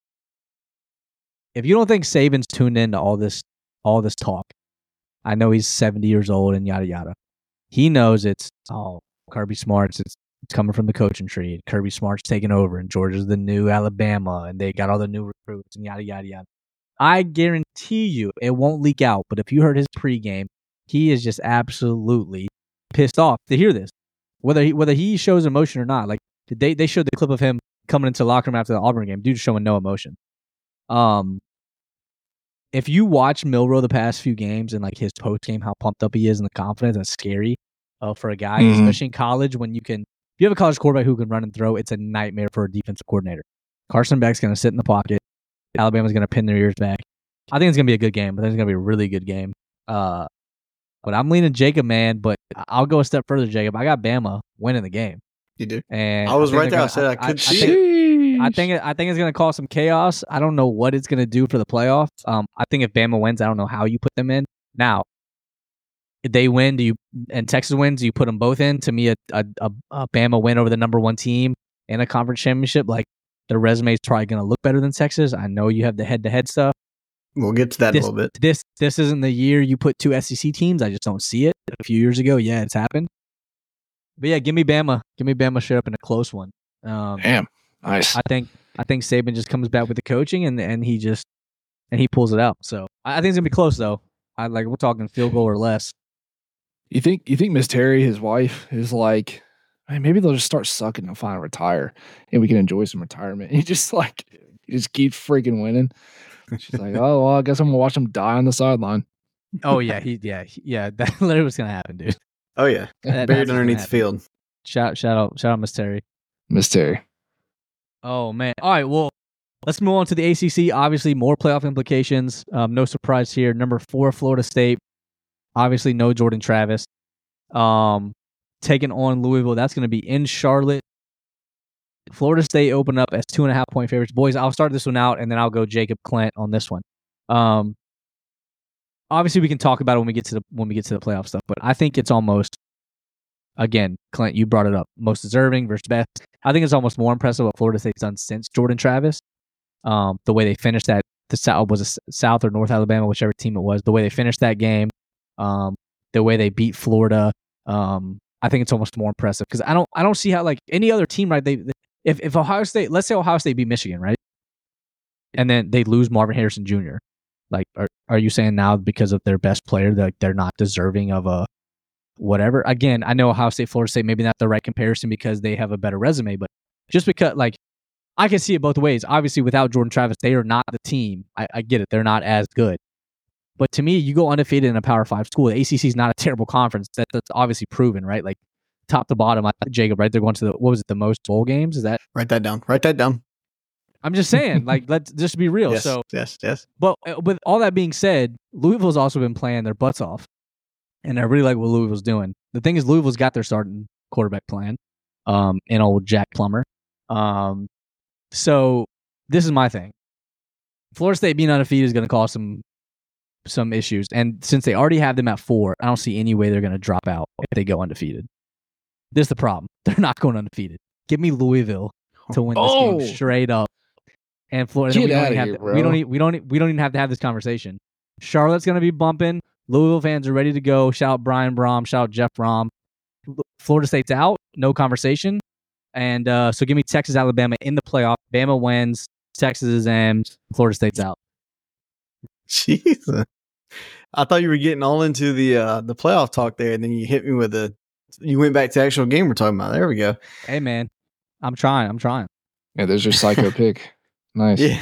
If you don't think Saban's tuned into all this all this talk, I know he's 70 years old and yada yada. He knows it's oh Kirby Smart's it's, it's coming from the coaching tree. Kirby Smart's taking over and Georgia's the new Alabama and they got all the new recruits and yada yada yada. I guarantee you it won't leak out, but if you heard his pregame, he is just absolutely pissed off to hear this. Whether he whether he shows emotion or not. Like they they showed the clip of him coming into the locker room after the Auburn game. Dude's showing no emotion. Um if you watch Milroe the past few games and like his post game, how pumped up he is and the confidence, that's scary. uh, for a guy, Mhm. especially in college when you can. If you have a college quarterback who can run and throw, it's a nightmare for a defensive coordinator. Carson Beck's going to sit in the pocket. Alabama's going to pin their ears back. I think it's going to be a good game. I think it's going to be a really good game. Uh, but I'm leaning Jacob, man. But I'll go a step further, Jacob. I got Bama winning the game, You do. and I was think right there. I gonna- said I could see think. I think it, I think it's going to cause some chaos. I don't know what it's going to do for the playoffs. Um, I think if Bama wins, I don't know how you put them in. Now, if they win, do you and Texas wins, do you put them both in? To me, a, a, a, Bama win over the number one team in a conference championship, like their resume is probably going to look better than Texas. I know you have the head to head stuff. We'll get to that This, a little bit. this this isn't the year you put two SEC teams. I just don't see it. A few years ago, yeah, it's happened. But yeah, give me Bama. Give me Bama straight up in a close one. Um, Damn. Nice. I think I think Saban just comes back with the coaching and and he just and he pulls it out. So I, I think it's gonna be close though. I like we're talking field goal or less. You think you think Miss Terry, his wife, is like, man, maybe they'll just start sucking and finally retire, and we can enjoy some retirement. He just like, he just keeps freaking winning. She's like, oh well, I guess I'm gonna watch him die on the sideline. Oh yeah, he yeah he, yeah that literally was gonna happen, dude. Oh yeah, That- buried underneath the field. Shout shout out shout out Miss Terry. Miss Terry. Oh man. All right. Well, let's move on to the ACC. Obviously, more playoff implications. Um, no surprise here. Number four, Florida State. Obviously, no Jordan Travis. Um, taking on Louisville. That's going to be in Charlotte. Florida State opened up as two and a half point favorites. Boys, I'll start this one out, and then I'll go Jacob Clint on this one. Um, obviously, we can talk about it when we get to the when we get to the playoff stuff, but I think it's almost. Again, Clint, you brought it up. Most deserving versus best. I think it's almost more impressive what Florida State's done since Jordan Travis. Um, the way they finished that, the South was it South or North Alabama, whichever team it was. The way they finished that game, um, the way they beat Florida. Um, I think it's almost more impressive because I don't, I don't see how like any other team, right? They, if if Ohio State, let's say Ohio State beat Michigan, right, and then they lose Marvin Harrison Jr. Like, are are you saying now because of their best player, that they're not deserving of a whatever. Again, I know Ohio State, Florida State, maybe not the right comparison because they have a better resume, but just because, like, I can see it both ways. Obviously, without Jordan Travis, they are not the team. I, I get it; they're not as good. But to me, you go undefeated in a Power Five school. The ACC is not a terrible conference. That, that's obviously proven, right? Like top to bottom. I, Jacob, right? They're going to the what was it? The most bowl games? Is that? Write that down. Write that down. I'm just saying. like, let's just be real. yes, So, yes, yes. but uh, with all that being said, Louisville's also been playing their butts off, and I really like what Louisville's doing. The thing is, Louisville's got their starting quarterback plan, um, and old Jack Plummer. Um, so this is my thing. Florida State being undefeated is going to cause some some issues, and since they already have them at four, I don't see any way they're going to drop out if they go undefeated. This is the problem. They're not going undefeated. Give me Louisville to win this Oh. game straight up. And Florida, Get we don't, even have here, to, we don't we don't we don't even have to have this conversation. Charlotte's going to be bumping. Louisville fans are ready to go. Shout out Brian Brohm. Shout out Jeff Brohm. Florida State's out. No conversation. And uh, so give me Texas, Alabama in the playoff. Bama wins. Texas is in. Florida State's out. Jesus. I thought you were getting all into the uh the playoff talk there, and then you hit me with a. You went back to actual game we're talking about. There we go. Hey man, I'm trying. I'm trying. Yeah, there's your psycho pick. Nice. Yeah.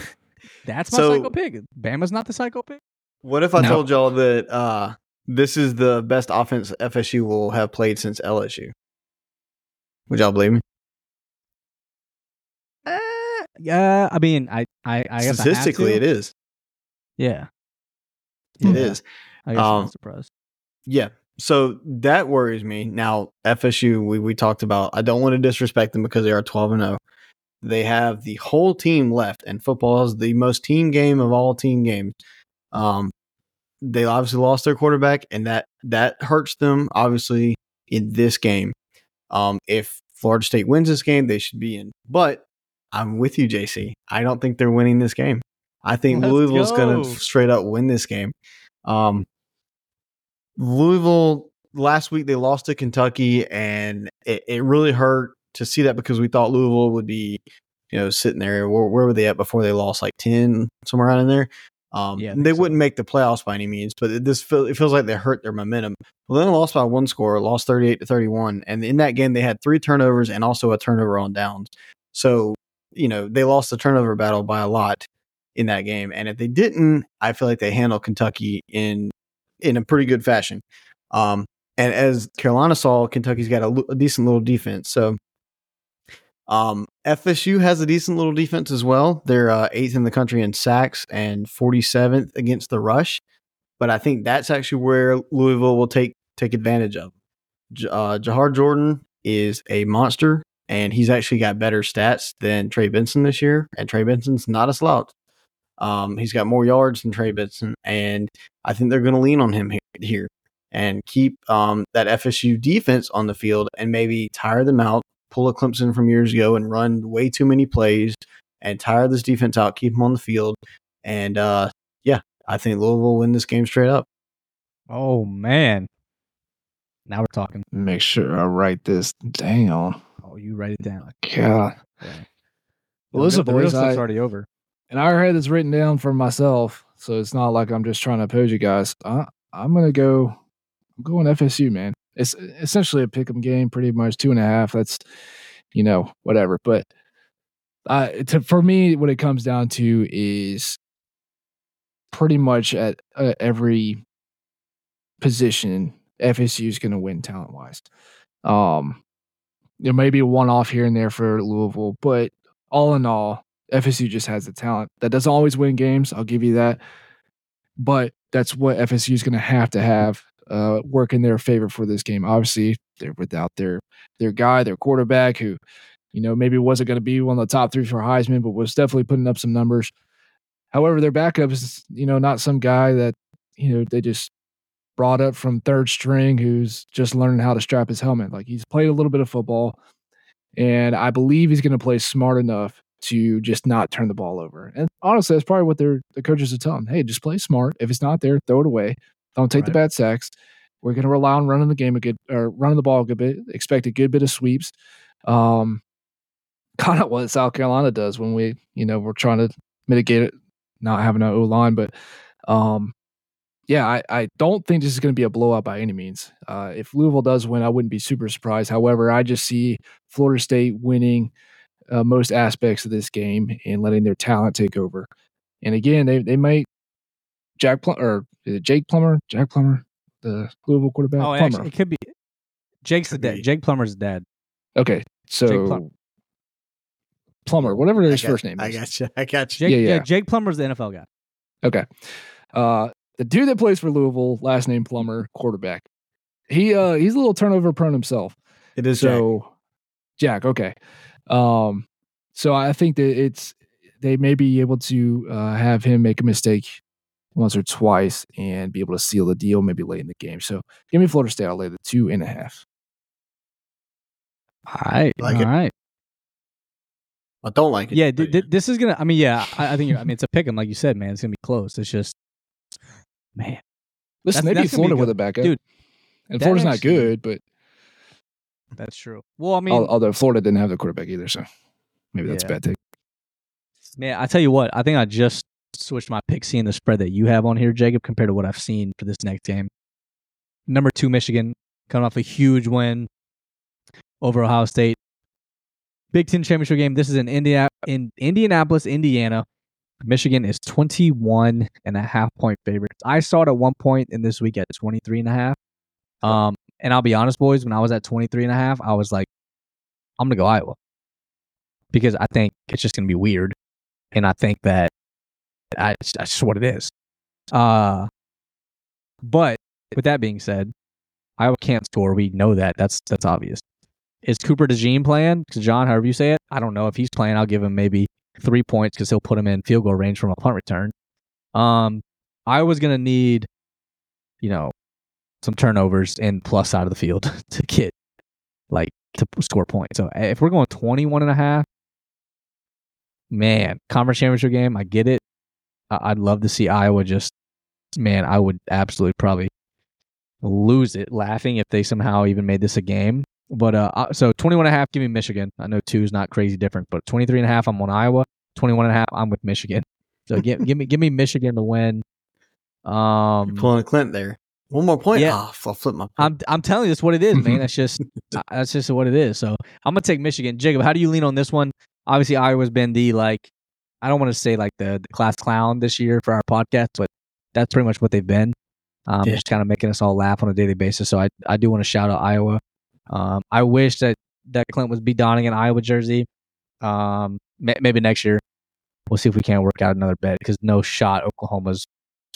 That's my So- psycho pick. Bama's not the psycho pick. What if I No. told y'all that uh this is the best offense FSU will have played since LSU? Would y'all believe me? Uh, yeah, I mean, I, I, I guess Statistically, it is. Yeah, It Yeah. is. I guess I'm Um, surprised. Yeah. So that worries me. Now, FSU, we, we talked about, I don't want to disrespect them because they are 12 and 0. They have the whole team left, and football is the most team game of all team games. Um, they obviously lost their quarterback, and that that hurts them obviously in this game. Um, if Florida State wins this game, they should be in. But I'm with you, JC. I don't think they're winning this game. I think Let's Louisville's going to straight up win this game. Um, Louisville last week they lost to Kentucky, and it, it really hurt to see that because we thought Louisville would be, you know, sitting there. Where, where were they at before they lost? Like ten, somewhere around in there. Um, Yeah, they so. wouldn't make the playoffs by any means, but it, this feel, it feels like they hurt their momentum. Well, then they lost by one score, lost thirty-eight to thirty-one, and in that game they had three turnovers and also a turnover on downs. So you know they lost the turnover battle by a lot in that game, and if they didn't, I feel like they handled Kentucky in in a pretty good fashion. Um, and as Carolina saw, Kentucky's got a, decent little defense. So, um, FSU has a decent little defense as well. They're uh, eighth in the country in sacks and 47th against the rush. But I think that's actually where Louisville will take take advantage of. Uh, Jawhar Jordan is a monster, and he's actually got better stats than Trey Benson this year. And Trey Benson's not a slouch. Um, he's got more yards than Trey Benson, and I think they're going to lean on him here and keep um, that FSU defense on the field and maybe tire them out, pull a Clemson from years ago and run way too many plays and tire this defense out, keep them on the field. And uh, yeah, I think Louisville will win this game straight up. Oh, man. Now we're talking. Make sure I write this down. Oh, you write it down. God. Yeah. Well, listen, the real stuff's I- already over. And I had this written down for myself, so it's not like I'm just trying to oppose you guys. I, I'm gonna go. I'm going FSU, man. It's essentially a pick'em game, pretty much two and a half. That's you know whatever, but to, for me, what it comes down to is pretty much at uh, every position, FSU is going to win talent wise. Um, there may be one off here and there for Louisville, but all in all, FSU just has the talent. That doesn't always win games. I'll give you that. But that's what FSU is going to have to have uh, work in their favor for this game. Obviously, they're without their their guy, their quarterback, who you know maybe wasn't going to be one of the top three for Heisman, but was definitely putting up some numbers. However, their backup is you know not some guy that you know they just brought up from third string who's just learning how to strap his helmet. Like he's played a little bit of football, and I believe he's going to play smart enough to just not turn the ball over. And honestly, that's probably what their the coaches are telling. Hey, just play smart. If it's not there, throw it away. Don't take the bad sacks. We're going to rely on running the game a good or running the ball a good bit. Expect a good bit of sweeps. Um, kind of what South Carolina does when we, you know, we're trying to mitigate it, not having an O line. But um, yeah, I, I don't think this is going to be a blowout by any means. Uh, if Louisville does win, I wouldn't be super surprised. However, I just see Florida State winning uh, most aspects of this game and letting their talent take over. And again, they they might Jack Plum or is it Jake Plummer, Jack Plummer, the Louisville quarterback. Oh, Plummer. actually, it could be. Jake's the Could dad. be. Jake Plummer's dad. okay, so Plum- Plummer, whatever his got- first name is. I got you. I got you. Jake, Yeah, yeah, yeah. Jake Plummer's the NFL guy. Okay. Uh the dude that plays for Louisville, last name Plummer, quarterback. He uh he's a little turnover prone himself. It is Jack. So Jack, okay. Um so I think that it's they may be able to uh have him make a mistake once or twice and be able to seal the deal maybe late in the game. So give me Florida State. I'll lay the two and a half. All right. Like all it. right. I don't like it. Yeah, th- th- this is gonna. I mean, yeah, I, I think. You're, I mean, it's a pick 'em, like you said, man. It's gonna be close. It's just, man. Listen, That's- maybe that's gonna be Florida good. with a backup. Dude, and that Florida's not good, but That's true. Well, I mean, although Florida didn't have the quarterback either, so maybe that's Yeah. a bad take. man, I tell you what. I think I just switched my pick, seeing the spread that you have on here, Jacob, compared to what I've seen for this next game. Number two, Michigan, coming off a huge win over Ohio State. Big Ten championship game. This is in India, in Indianapolis, Indiana. Michigan is 21 and a half point favorites. I saw it at one point in this week at 23 and a half. Um, and I'll be honest, boys, when I was at 23 and a half, I was like, I'm going to go Iowa because I think it's just going to be weird. And I think that I, that's just what it is. Uh, but with that being said, Iowa can't score. We know that. That's that's obvious. Is Cooper DeJean playing? John, however you say it, I don't know if he's playing. I'll give him maybe three points because he'll put him in field goal range from a punt return. Um, I was gonna need, you know, some turnovers and plus side of the field to get like to score points. So if we're going 21 and a half, man, conference championship game, I get it. I'd love to see Iowa just, man, I would absolutely probably lose it laughing if they somehow even made this a game. But uh, uh, so 21 and a half, give me Michigan. I know two is not crazy different, but 23 and a half, I'm on Iowa. 21 and a half, I'm with Michigan. So give, give me give me Michigan to win. Um, You're pulling a Clint there. One more point. Yeah. Ah, I'll flip my. I'm I'm telling you, that's what it is, man. That's just uh, that's just what it is. So I'm gonna take Michigan. Jacob, how do you lean on this one? Obviously, Iowa's been the like I don't want to say like the, the class clown this year for our podcast, but that's pretty much what they've been. Um, Yeah. just kind of making us all laugh on a daily basis. So I I do want to shout out Iowa. Um, I wish that that Clint was be donning an Iowa jersey. Um, ma- maybe next year we'll see if we can't work out another bet because no shot Oklahoma's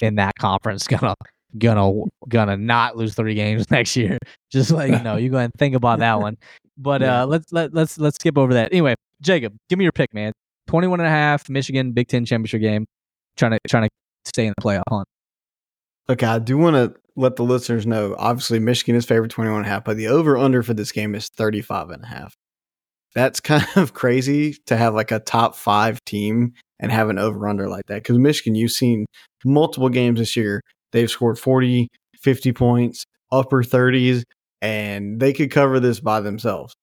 in that conference gonna gonna gonna not lose three games next year. Just like you know, you go and think about that one. But Yeah. uh, let's let let's let's skip over that. Anyway, Jacob, give me your pick, man. 21 and a half, Michigan Big Ten championship game. Trying to trying to stay in the playoff hunt. Okay, I do want to let the listeners know. Obviously, Michigan is favored 21 and a half, but the over under for this game is 35 and a half. That's kind of crazy to have like a top five team and have an over under like that. Because Michigan, you've seen multiple games this year. They've scored 40, 50 points, upper 30s, and they could cover this by themselves.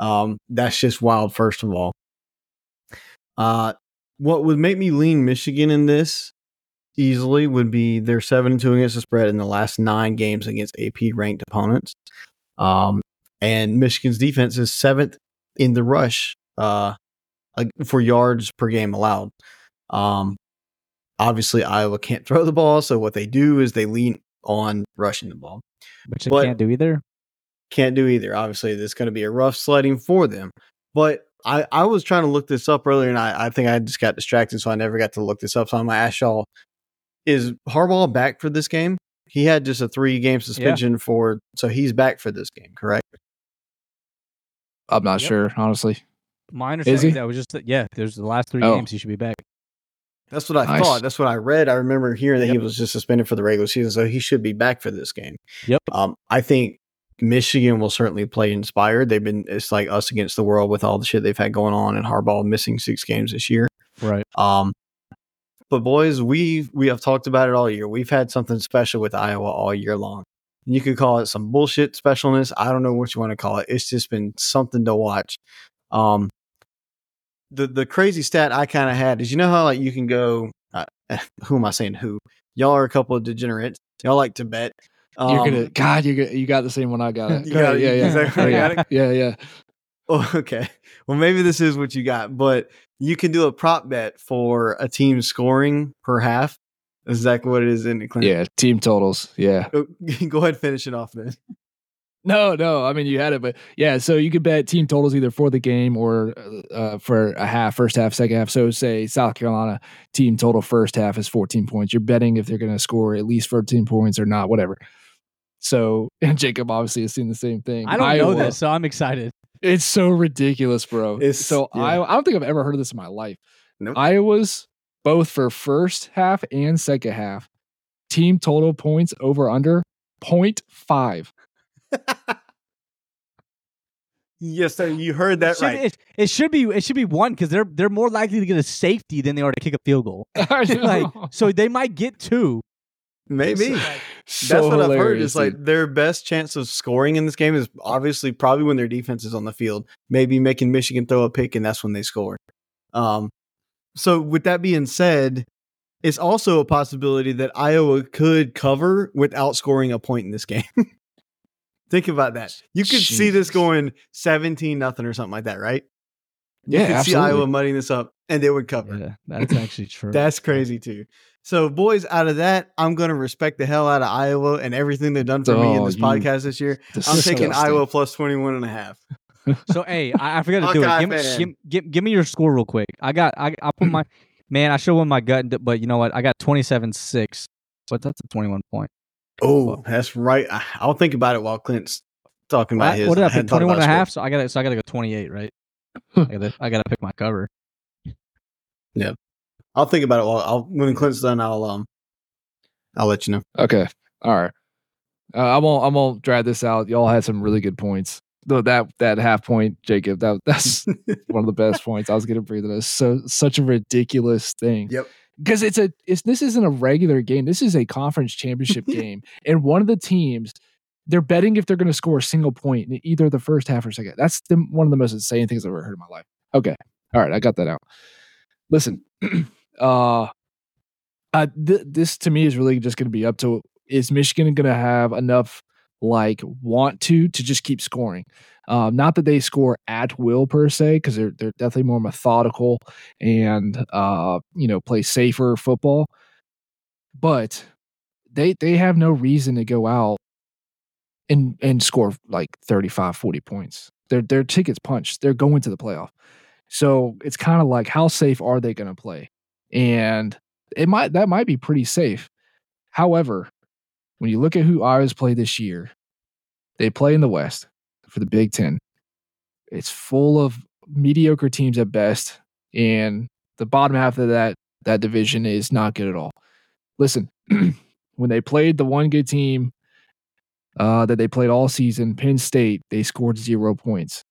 Um, that's just wild, first of all. Uh, what would make me lean Michigan in this easily would be seven and two against the spread in the last nine games against AP ranked opponents. Um, and Michigan's defense is seventh in the rush uh, for yards per game allowed. Um, obviously, Iowa can't throw the ball, so what they do is they lean on rushing the ball. Which they But- can't do either. Can't do either. Obviously, this is going to be a rough sledding for them. But I, I was trying to look this up earlier, and I, I think I just got distracted, so I never got to look this up. So I'm going to ask y'all: Is Harbaugh back for this game? He had just a three game suspension for, so he's back for this game, correct? I'm not Yep. sure, honestly. My he? understanding that was just that, yeah. There's the last three Oh. games he should be back. That's what I thought. That's what I read. I remember hearing that he was just suspended for the regular season, so he should be back for this game. Yep. Um, I think Michigan will certainly play inspired. They've been it's like us against the world with all the shit they've had going on, and Harbaugh missing six games this year. Right. Um, but boys, we we have talked about it all year. We've had something special with Iowa all year long. You could call it some bullshit specialness. I don't know what you want to call it. It's just been something to watch. Um, the the crazy stat I kind of had is you know how like you can go. Uh, who am I saying? Who y'all are a couple of degenerates. Y'all like to bet. Um, you're gonna God, you got you got the same one I got. You got it, yeah, yeah, exactly, you yeah, yeah, yeah. Oh, okay. Well, maybe this is what you got, but you can do a prop bet for a team scoring per half. That's exactly what it is in the clinic. Yeah, team totals. Yeah. Go go ahead and finish it off then. No, no. I mean, you had it, but yeah. So you could bet team totals either for the game or uh, for a half, first half, second half. So say South Carolina team total first half is 14 points. You're betting if they're going to score at least 14 points or not, whatever. So and Jacob obviously has seen the same thing. I don't know this, so I'm excited. It's so ridiculous, bro. It's- so yeah. I I don't think I've ever heard of this in my life. Nope. Iowa's both for first half and second half team total points over under 0.5. Yes, sir. You heard It that should, right. it, it should be it should be one because they're they're more likely to get a safety than they are to kick a field goal. like, so they might get two. Maybe. So That's what I've heard. Is like their best chance of scoring in this game is obviously probably when their defense is on the field. Maybe making Michigan throw a pick, and that's when they score. Um, so with that being said, it's also a possibility that Iowa could cover without scoring a point in this game. Think about that. You could see this going seventeen nothing or something like that, right? You Yeah, could see. Iowa mudding this up, and they would cover. Yeah, that's actually true. That's crazy too. So, boys, out of that, I'm going to respect the hell out of Iowa and everything they've done for me in Oh, this you podcast this year. I'm taking Disgusting. Iowa plus 21 and a half. So hey, I, I forgot to do it. Give me, give, give, me your score real quick. I got I I put my man. I should won my gut, but you know what? I got twenty seven six. But that's a twenty one point. Oh, that's right. I- I'll think about it while Clint's talking about I- his. what did I hadn't pick? thought Twenty one and a half. So I got to so I got to go twenty eight, right? I got to I got to pick my cover. Yeah, I'll think about it while I'll, when Clint's done. I'll um, I'll let you know. Okay. All right. Uh, I won't. I won't drag this out. Y'all had some really good points. Though that that half point, Jacob, that that's one of the best points I was going to bring to this. So such a ridiculous thing. Yep. Because it's a it's this isn't a regular game. This is a conference championship game, and one of the teams they're betting if they're going to score a single point in either the first half or second. That's the, one of the most insane things I've ever heard in my life. Okay. All right, I got that out. Listen, uh, uh th- this to me is really just going to be up to is Michigan going to have enough like want to to just keep scoring? Um, not that they score at will per se, because they're they're definitely more methodical and uh you know play safer football, but they they have no reason to go out and and score like 35 40 points. Their their tickets punched. They're going to the playoff. So it's kind of like how safe are they going to play? And it might that might be pretty safe. However, when you look at who Iowa's played this year, they play in the West for the Big Ten. It's full of mediocre teams at best, and the bottom half of that that division is not good at all. Listen, when they played the one good team uh, that they played all season, Penn State, they scored zero points.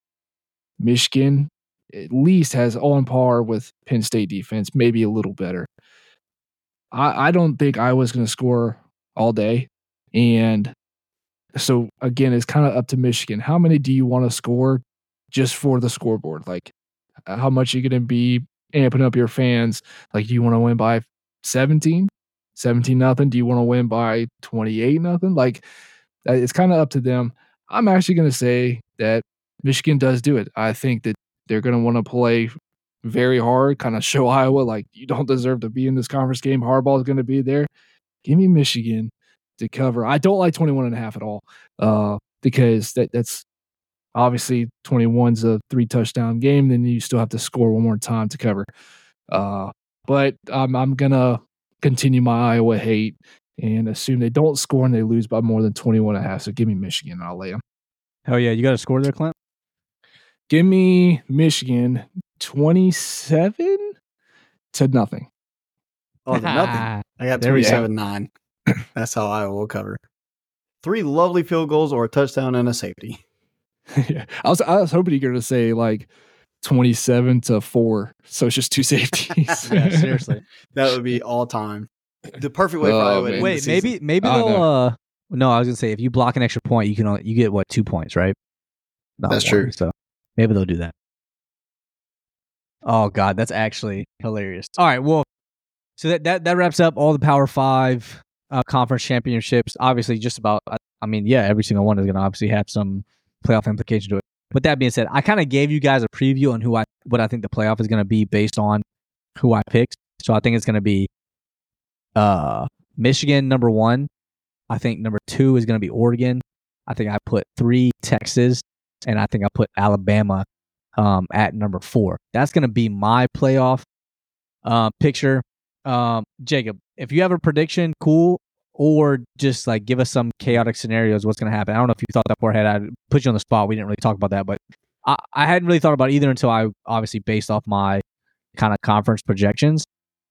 Michigan at least has on par with Penn State defense, maybe a little better. I, I don't think I was going to score all day. And so, again, it's kind of up to Michigan. How many do you want to score just for the scoreboard? Like, uh, how much are you going to be amping up your fans? Like, do you want to win by 17, 17 nothing? Do you want to win by 28 nothing? Like, uh, it's kind of up to them. I'm actually going to say that Michigan does do it. I think that they're going to want to play very hard, kind of show Iowa like you don't deserve to be in this conference game. Harbaugh is going to be there. Give me Michigan to cover. I don't like 21 and a half at all uh, because that, that's obviously 21's a three touchdown game. Then you still have to score one more time to cover. Uh, but I'm, I'm going to continue my Iowa hate and assume they don't score and they lose by more than 21 and a half. So give me Michigan. And I'll lay them. Hell yeah. You got a score there, Clint? Give me Michigan 27 to nothing. Oh, nothing. I got There 27 9. That's how Iowa will cover. Three lovely field goals or a touchdown and a safety. yeah. I was I was hoping you're gonna say like 27 to 4. So it's just two safeties. Yeah, seriously. That would be all time. The perfect way for Oh, Iowa man. Wait, maybe maybe I they'll. know. Uh, no, I was gonna say if you block an extra point, you can only, you get what two points, right? Not That's one, true. So maybe they'll do that. Oh God, that's actually hilarious. All right, well, so that that, that wraps up all the Power Five uh, conference championships. Obviously, just about. I, mean, yeah, every single one is gonna obviously have some playoff implication to it. But that being said, I kind of gave you guys a preview on who I what I think the playoff is gonna be based on who I picked. So I think it's gonna be uh Michigan number one. I think number two is going to be Oregon. I think I put three Texas, and I think I put Alabama um, at number four. That's going to be my playoff um, picture. Um, Jacob, if you have a prediction, cool, or just like give us some chaotic scenarios. What's going to happen? I don't know if you thought that ahead. I put you on the spot. We didn't really talk about that, but I, I hadn't really thought about either until I obviously based off my kind of conference projections.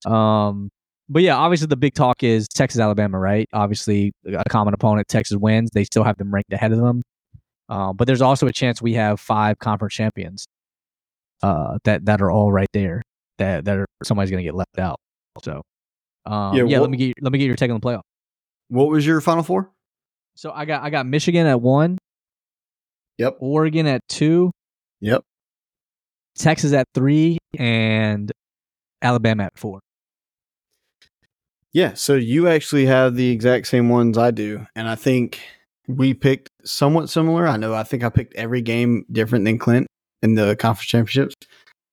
Um, but yeah, obviously the big talk is Texas Alabama, right? Obviously a common opponent. Texas wins. They still have them ranked ahead of them. Uh, but there's also a chance we have five conference champions uh, that that are all right there. That that are somebody's going to get left out. So um, Yeah, yeah, what- let me get let me get your take on the playoff. What was your final four? So I got I got Michigan at one, Yep. Oregon at two, Yep. Texas at three, and Alabama at four. Yeah. So you actually have the exact same ones I do. And I think we picked somewhat similar. I know I think I picked every game different than Clint in the conference championships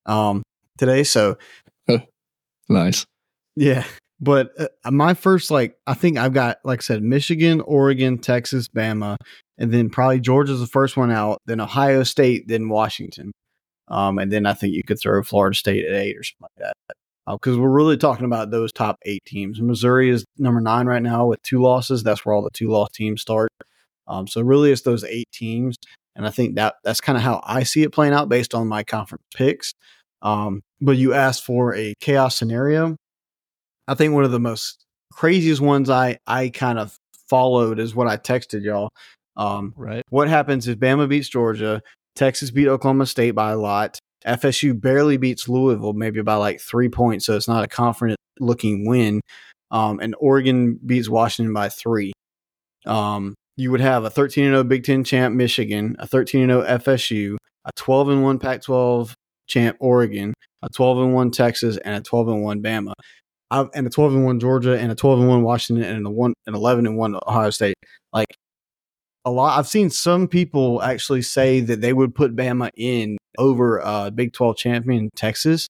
um, today. So nice. Yeah. But uh, my first, like, I think I've got, like I said, Michigan, Oregon, Texas, Bama, and then probably Georgia's the first one out, then Ohio State, then Washington. Um, and then I think you could throw Florida State at eight or something like that. Because we're really talking about those top eight teams. Missouri is number nine right now with two losses. That's where all the two loss teams start. Um, so really, it's those eight teams, and I think that that's kind of how I see it playing out based on my conference picks. Um, but you asked for a chaos scenario. I think one of the most craziest ones I I kind of followed is what I texted y'all. Um, Right. what happens if Bama beats Georgia, Texas beat Oklahoma State by a lot, FSU barely beats Louisville, maybe by like three points, so it's not a confident looking win, um, and Oregon beats Washington by three. Um, you would have a 13 0 Big Ten champ Michigan, a 13 0 FSU, a 12 and 1 Pac 12 champ Oregon, a 12 and 1 Texas, and a 12 and 1 Bama. I, and a 12 and 1 Georgia and a 12 and 1 Washington and a one an 11 and 1 Ohio State. Like a lot I've seen some people actually say that they would put Bama in over uh Big 12 champion Texas.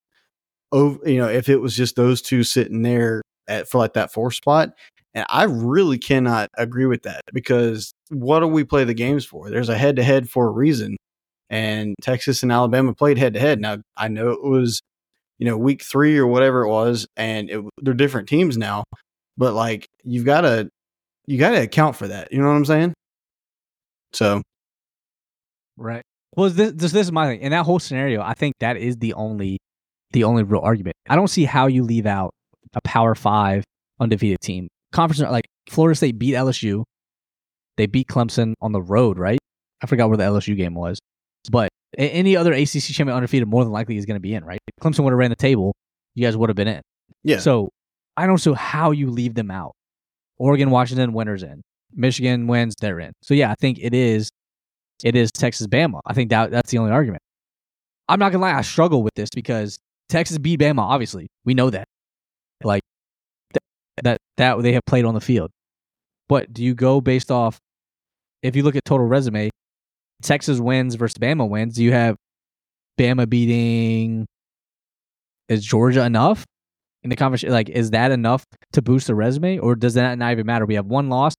Over you know, if it was just those two sitting there at for like that fourth spot. And I really cannot agree with that because what do we play the games for? There's a head to head for a reason. And Texas and Alabama played head to head. Now, I know it was, you know, week three or whatever it was, and it, they're different teams now, but like you've got to, you got to account for that. You know what I'm saying? So, right. Well, this, this this is my thing. In that whole scenario, I think that is the only the only real argument. I don't see how you leave out a Power Five undefeated team. Conference like Florida State beat LSU. They beat Clemson on the road, right? I forgot where the LSU game was, but any other ACC champion undefeated more than likely is going to be in, right? Clemson would have ran the table, you guys would have been in. yeah. So I don't see how you leave them out. Oregon, Washington, winners in. Michigan wins, they're in. So yeah, I think it is it is Texas Bama. I think that that's the only argument. I'm not gonna lie, I struggle with this because Texas beat Bama, obviously. We know that. Like th- that that they have played on the field. But do you go based off if you look at total resume, Texas wins versus Bama wins, do you have Bama beating is Georgia enough? in the conversation like is that enough to boost the resume or does that not even matter? We have one loss.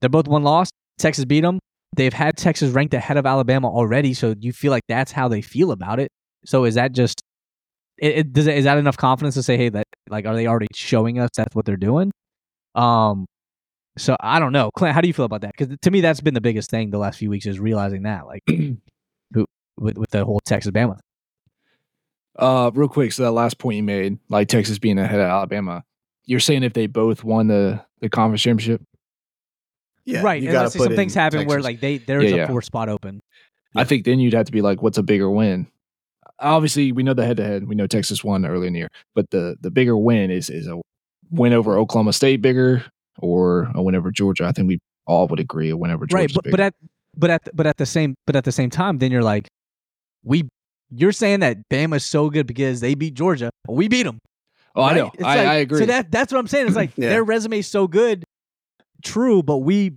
They're both one loss. Texas beat them they've had texas ranked ahead of alabama already so you feel like that's how they feel about it. So is that just it, it does it, is that enough confidence to say hey that like are they already showing us that's what they're doing? Um so i don't know clint how do you feel about that because to me that's been the biggest thing the last few weeks is realizing that like who with, with the whole texas bama Uh, real quick, so that last point you made, like Texas being ahead of Alabama, you're saying if they both won the the conference championship, yeah. right You unless got to some things happen where like they there's Yeah, a yeah. four spot open I think then you'd have to be like, what's a bigger win? Obviously, we know the head to head. We know Texas won early in the year, but the the bigger win is is a win over Oklahoma State bigger or uh, a win over Georgia. I think we all would agree a win over Georgia. right but, but at but at the, but at the same but at the same time then you're like we you're saying that Bama's so good because they beat Georgia we beat them oh, I know, I, like- I agree. so that that's what I'm saying it's like Yeah. their resume is so good true but we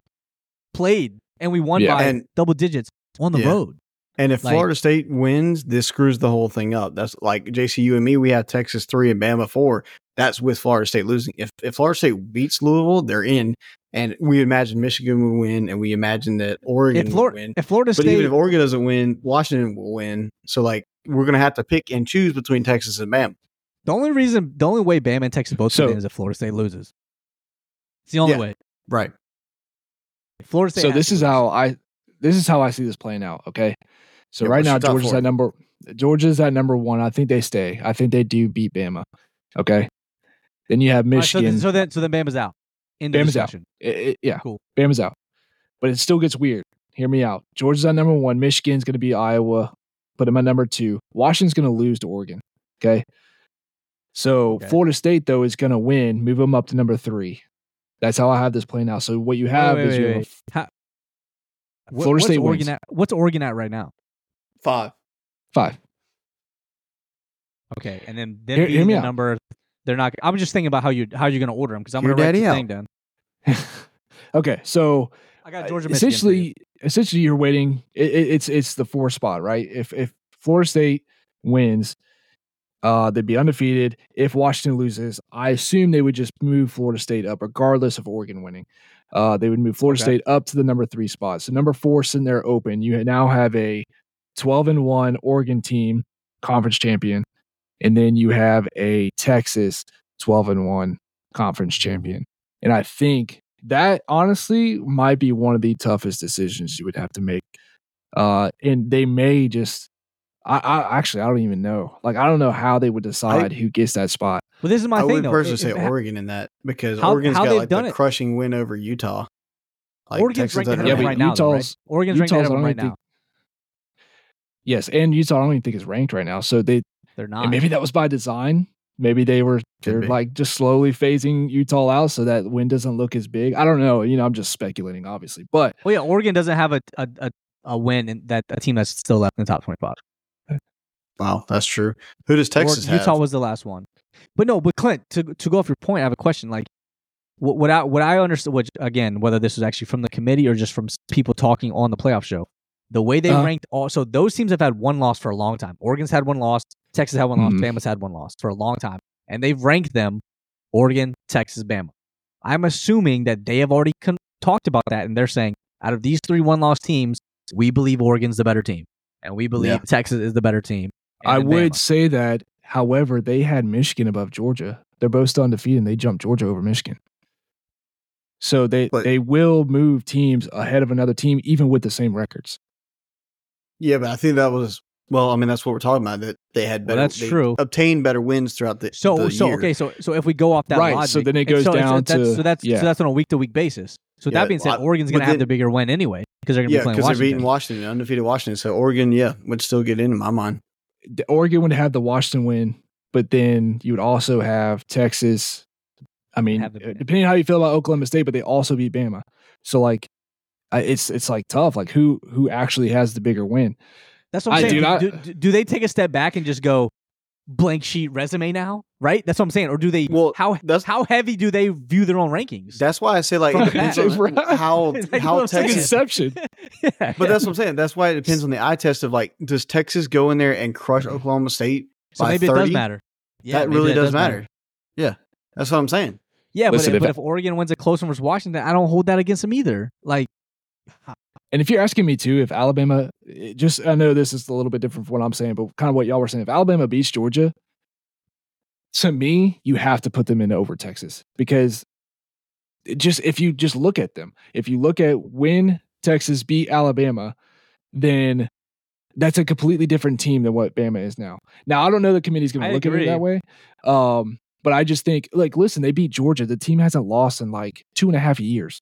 played and we won Yeah. by And- double digits on the Yeah. road And if Like- Florida State wins, this screws the whole thing up. That's like JCU and me. We have Texas three and Bama four. That's with Florida State losing. If if Florida State beats Louisville, they're in. And we imagine Michigan will win, and we imagine that Oregon if will Florida win. if Florida State, But even if Oregon doesn't win, Washington will win. So like we're gonna have to pick and choose between Texas and Bama. the only reason the only way Bama and Texas both So- win is if Florida State loses it's the only Yeah. way Right. Florida State so this is lose. how I this is how I see this playing out. Okay, so Yeah, right now Georgia's at number Georgia's at number one. I think they stay. I think they do beat Bama. Okay, then you have All right, so, Michigan. so then so then Bama's out in Bama's out. It- it- yeah, Cool. Bama's out, but it still gets weird. Hear me out. Georgia's at number one. Michigan's going to be Iowa. Put them at number two. Washington's going to lose to Oregon. Okay, so Okay. Florida State though is going to win, move them up to number three. That's how I have this playing out. So what you have wait, is wait, you have wait. How- Florida what's State Oregon wins. at, what's Oregon at right now? Five. five. Okay, and then then Hear- beating hear me the out. number. They're not. I'm just thinking about how you how you're going to order them because I'm Your going to write daddy the out. thing down. okay, so I got Georgia. Michigan for you. essentially, essentially, you're waiting. It, it- it's it's the four spot, right? If if Florida State wins, uh, they'd be undefeated. If Washington loses, I assume they would just move Florida State up, regardless of Oregon winning. Uh, they would move Florida Okay. State up to the number three spot. So number four sitting there open. You now have a 12 and one Oregon team, conference champion, and then you have a Texas 12 and one conference champion. And I think that honestly might be one of the toughest decisions you would have to make. Uh, and they may just, I, I actually, I don't even know. Like, I don't know how they would decide who gets that spot. Well, this is my I thing I would though. personally If- say if- Oregon in that because How- Oregon's how got like done the it. crushing win over Utah. Like Oregon's Texas ranked ahead of have them right now. though, right? Utah's- Oregon's ranked Utah's, ahead of them right now. Yes, and Utah, I don't even think is ranked right now. So they, They're not. and maybe that was by design. Maybe they were Could they're be. like just slowly phasing Utah out so that win doesn't look as big. I don't know. You know, I'm just speculating, obviously, but Well, yeah, Oregon doesn't have a a, a, a win in that a team that's still left in the top 25. Wow, that's true. Who does Texas Or- have? Utah was the last one. But no, but Clint, to to go off your point, I have a question. Like, what what I what I understood, which again, whether this was actually from the committee or just from people talking on the playoff show, the way they Uh-huh. ranked all, so those teams have had one loss for a long time. Oregon's had one loss, Texas had one loss, Bama's had one loss for a long time, and they've ranked them Oregon, Texas, Bama. I'm assuming that they have already con- talked about that, and they're saying out of these three one loss teams, we believe Oregon's the better team, and we believe Yeah. Texas is the better team. I would Bama. say that. However, they had Michigan above Georgia. They're both still undefeated, and they jumped Georgia over Michigan. So they But- they will move teams ahead of another team, even with the same records. Yeah, but I think that was well. I mean, that's what we're talking about. That they had Well, better. that's they true. Obtained better wins throughout the So the so year. okay so so if we go off that Right, logic, so then it goes so it's- down that's, to- so that's yeah. so that's on a week to week basis. So Yeah, that being said, I- Oregon's going to have the bigger win anyway because they're going to Yeah, be playing because they're Washington. beating Washington, undefeated Washington. So Oregon, yeah, would still get in, in my mind. The- Oregon would have the Washington win, but then you would also have Texas. I mean, Have the- uh, depending on how you feel about Oklahoma State, but they also beat Bama. So like, I- it's it's like tough. Like who who actually has the bigger win? That's what I'm I saying. do Do, not- do, do- do they take a step back and just go blank sheet resume now? Right? That's what I'm saying. Or do they? Well, how that's- how heavy do they view their own rankings? That's why I say like it depends on how Like how Texas. Inception. yeah, But that's what I'm saying. That's why it depends on the eye test of like, does Texas go in there and crush mm-hmm. Oklahoma State? so by maybe it does matter. Yeah, that really does matter. Yeah, that's what I'm saying. Yeah, Listen, but, if but if Oregon wins a close one versus Washington, I don't hold that against them either. Like, And if you're asking me too, if Alabama, just I know this is a little bit different from what I'm saying, but kind of what y'all were saying. If Alabama beats Georgia, to me, you have to put them in over Texas because it just if you just look at them, if you look at when Texas beat Alabama, then that's a completely different team than what Bama is now. Now I don't know the committee's going to look at it that way, um, but I just think like listen, they beat Georgia. The team hasn't lost in like two and a half years.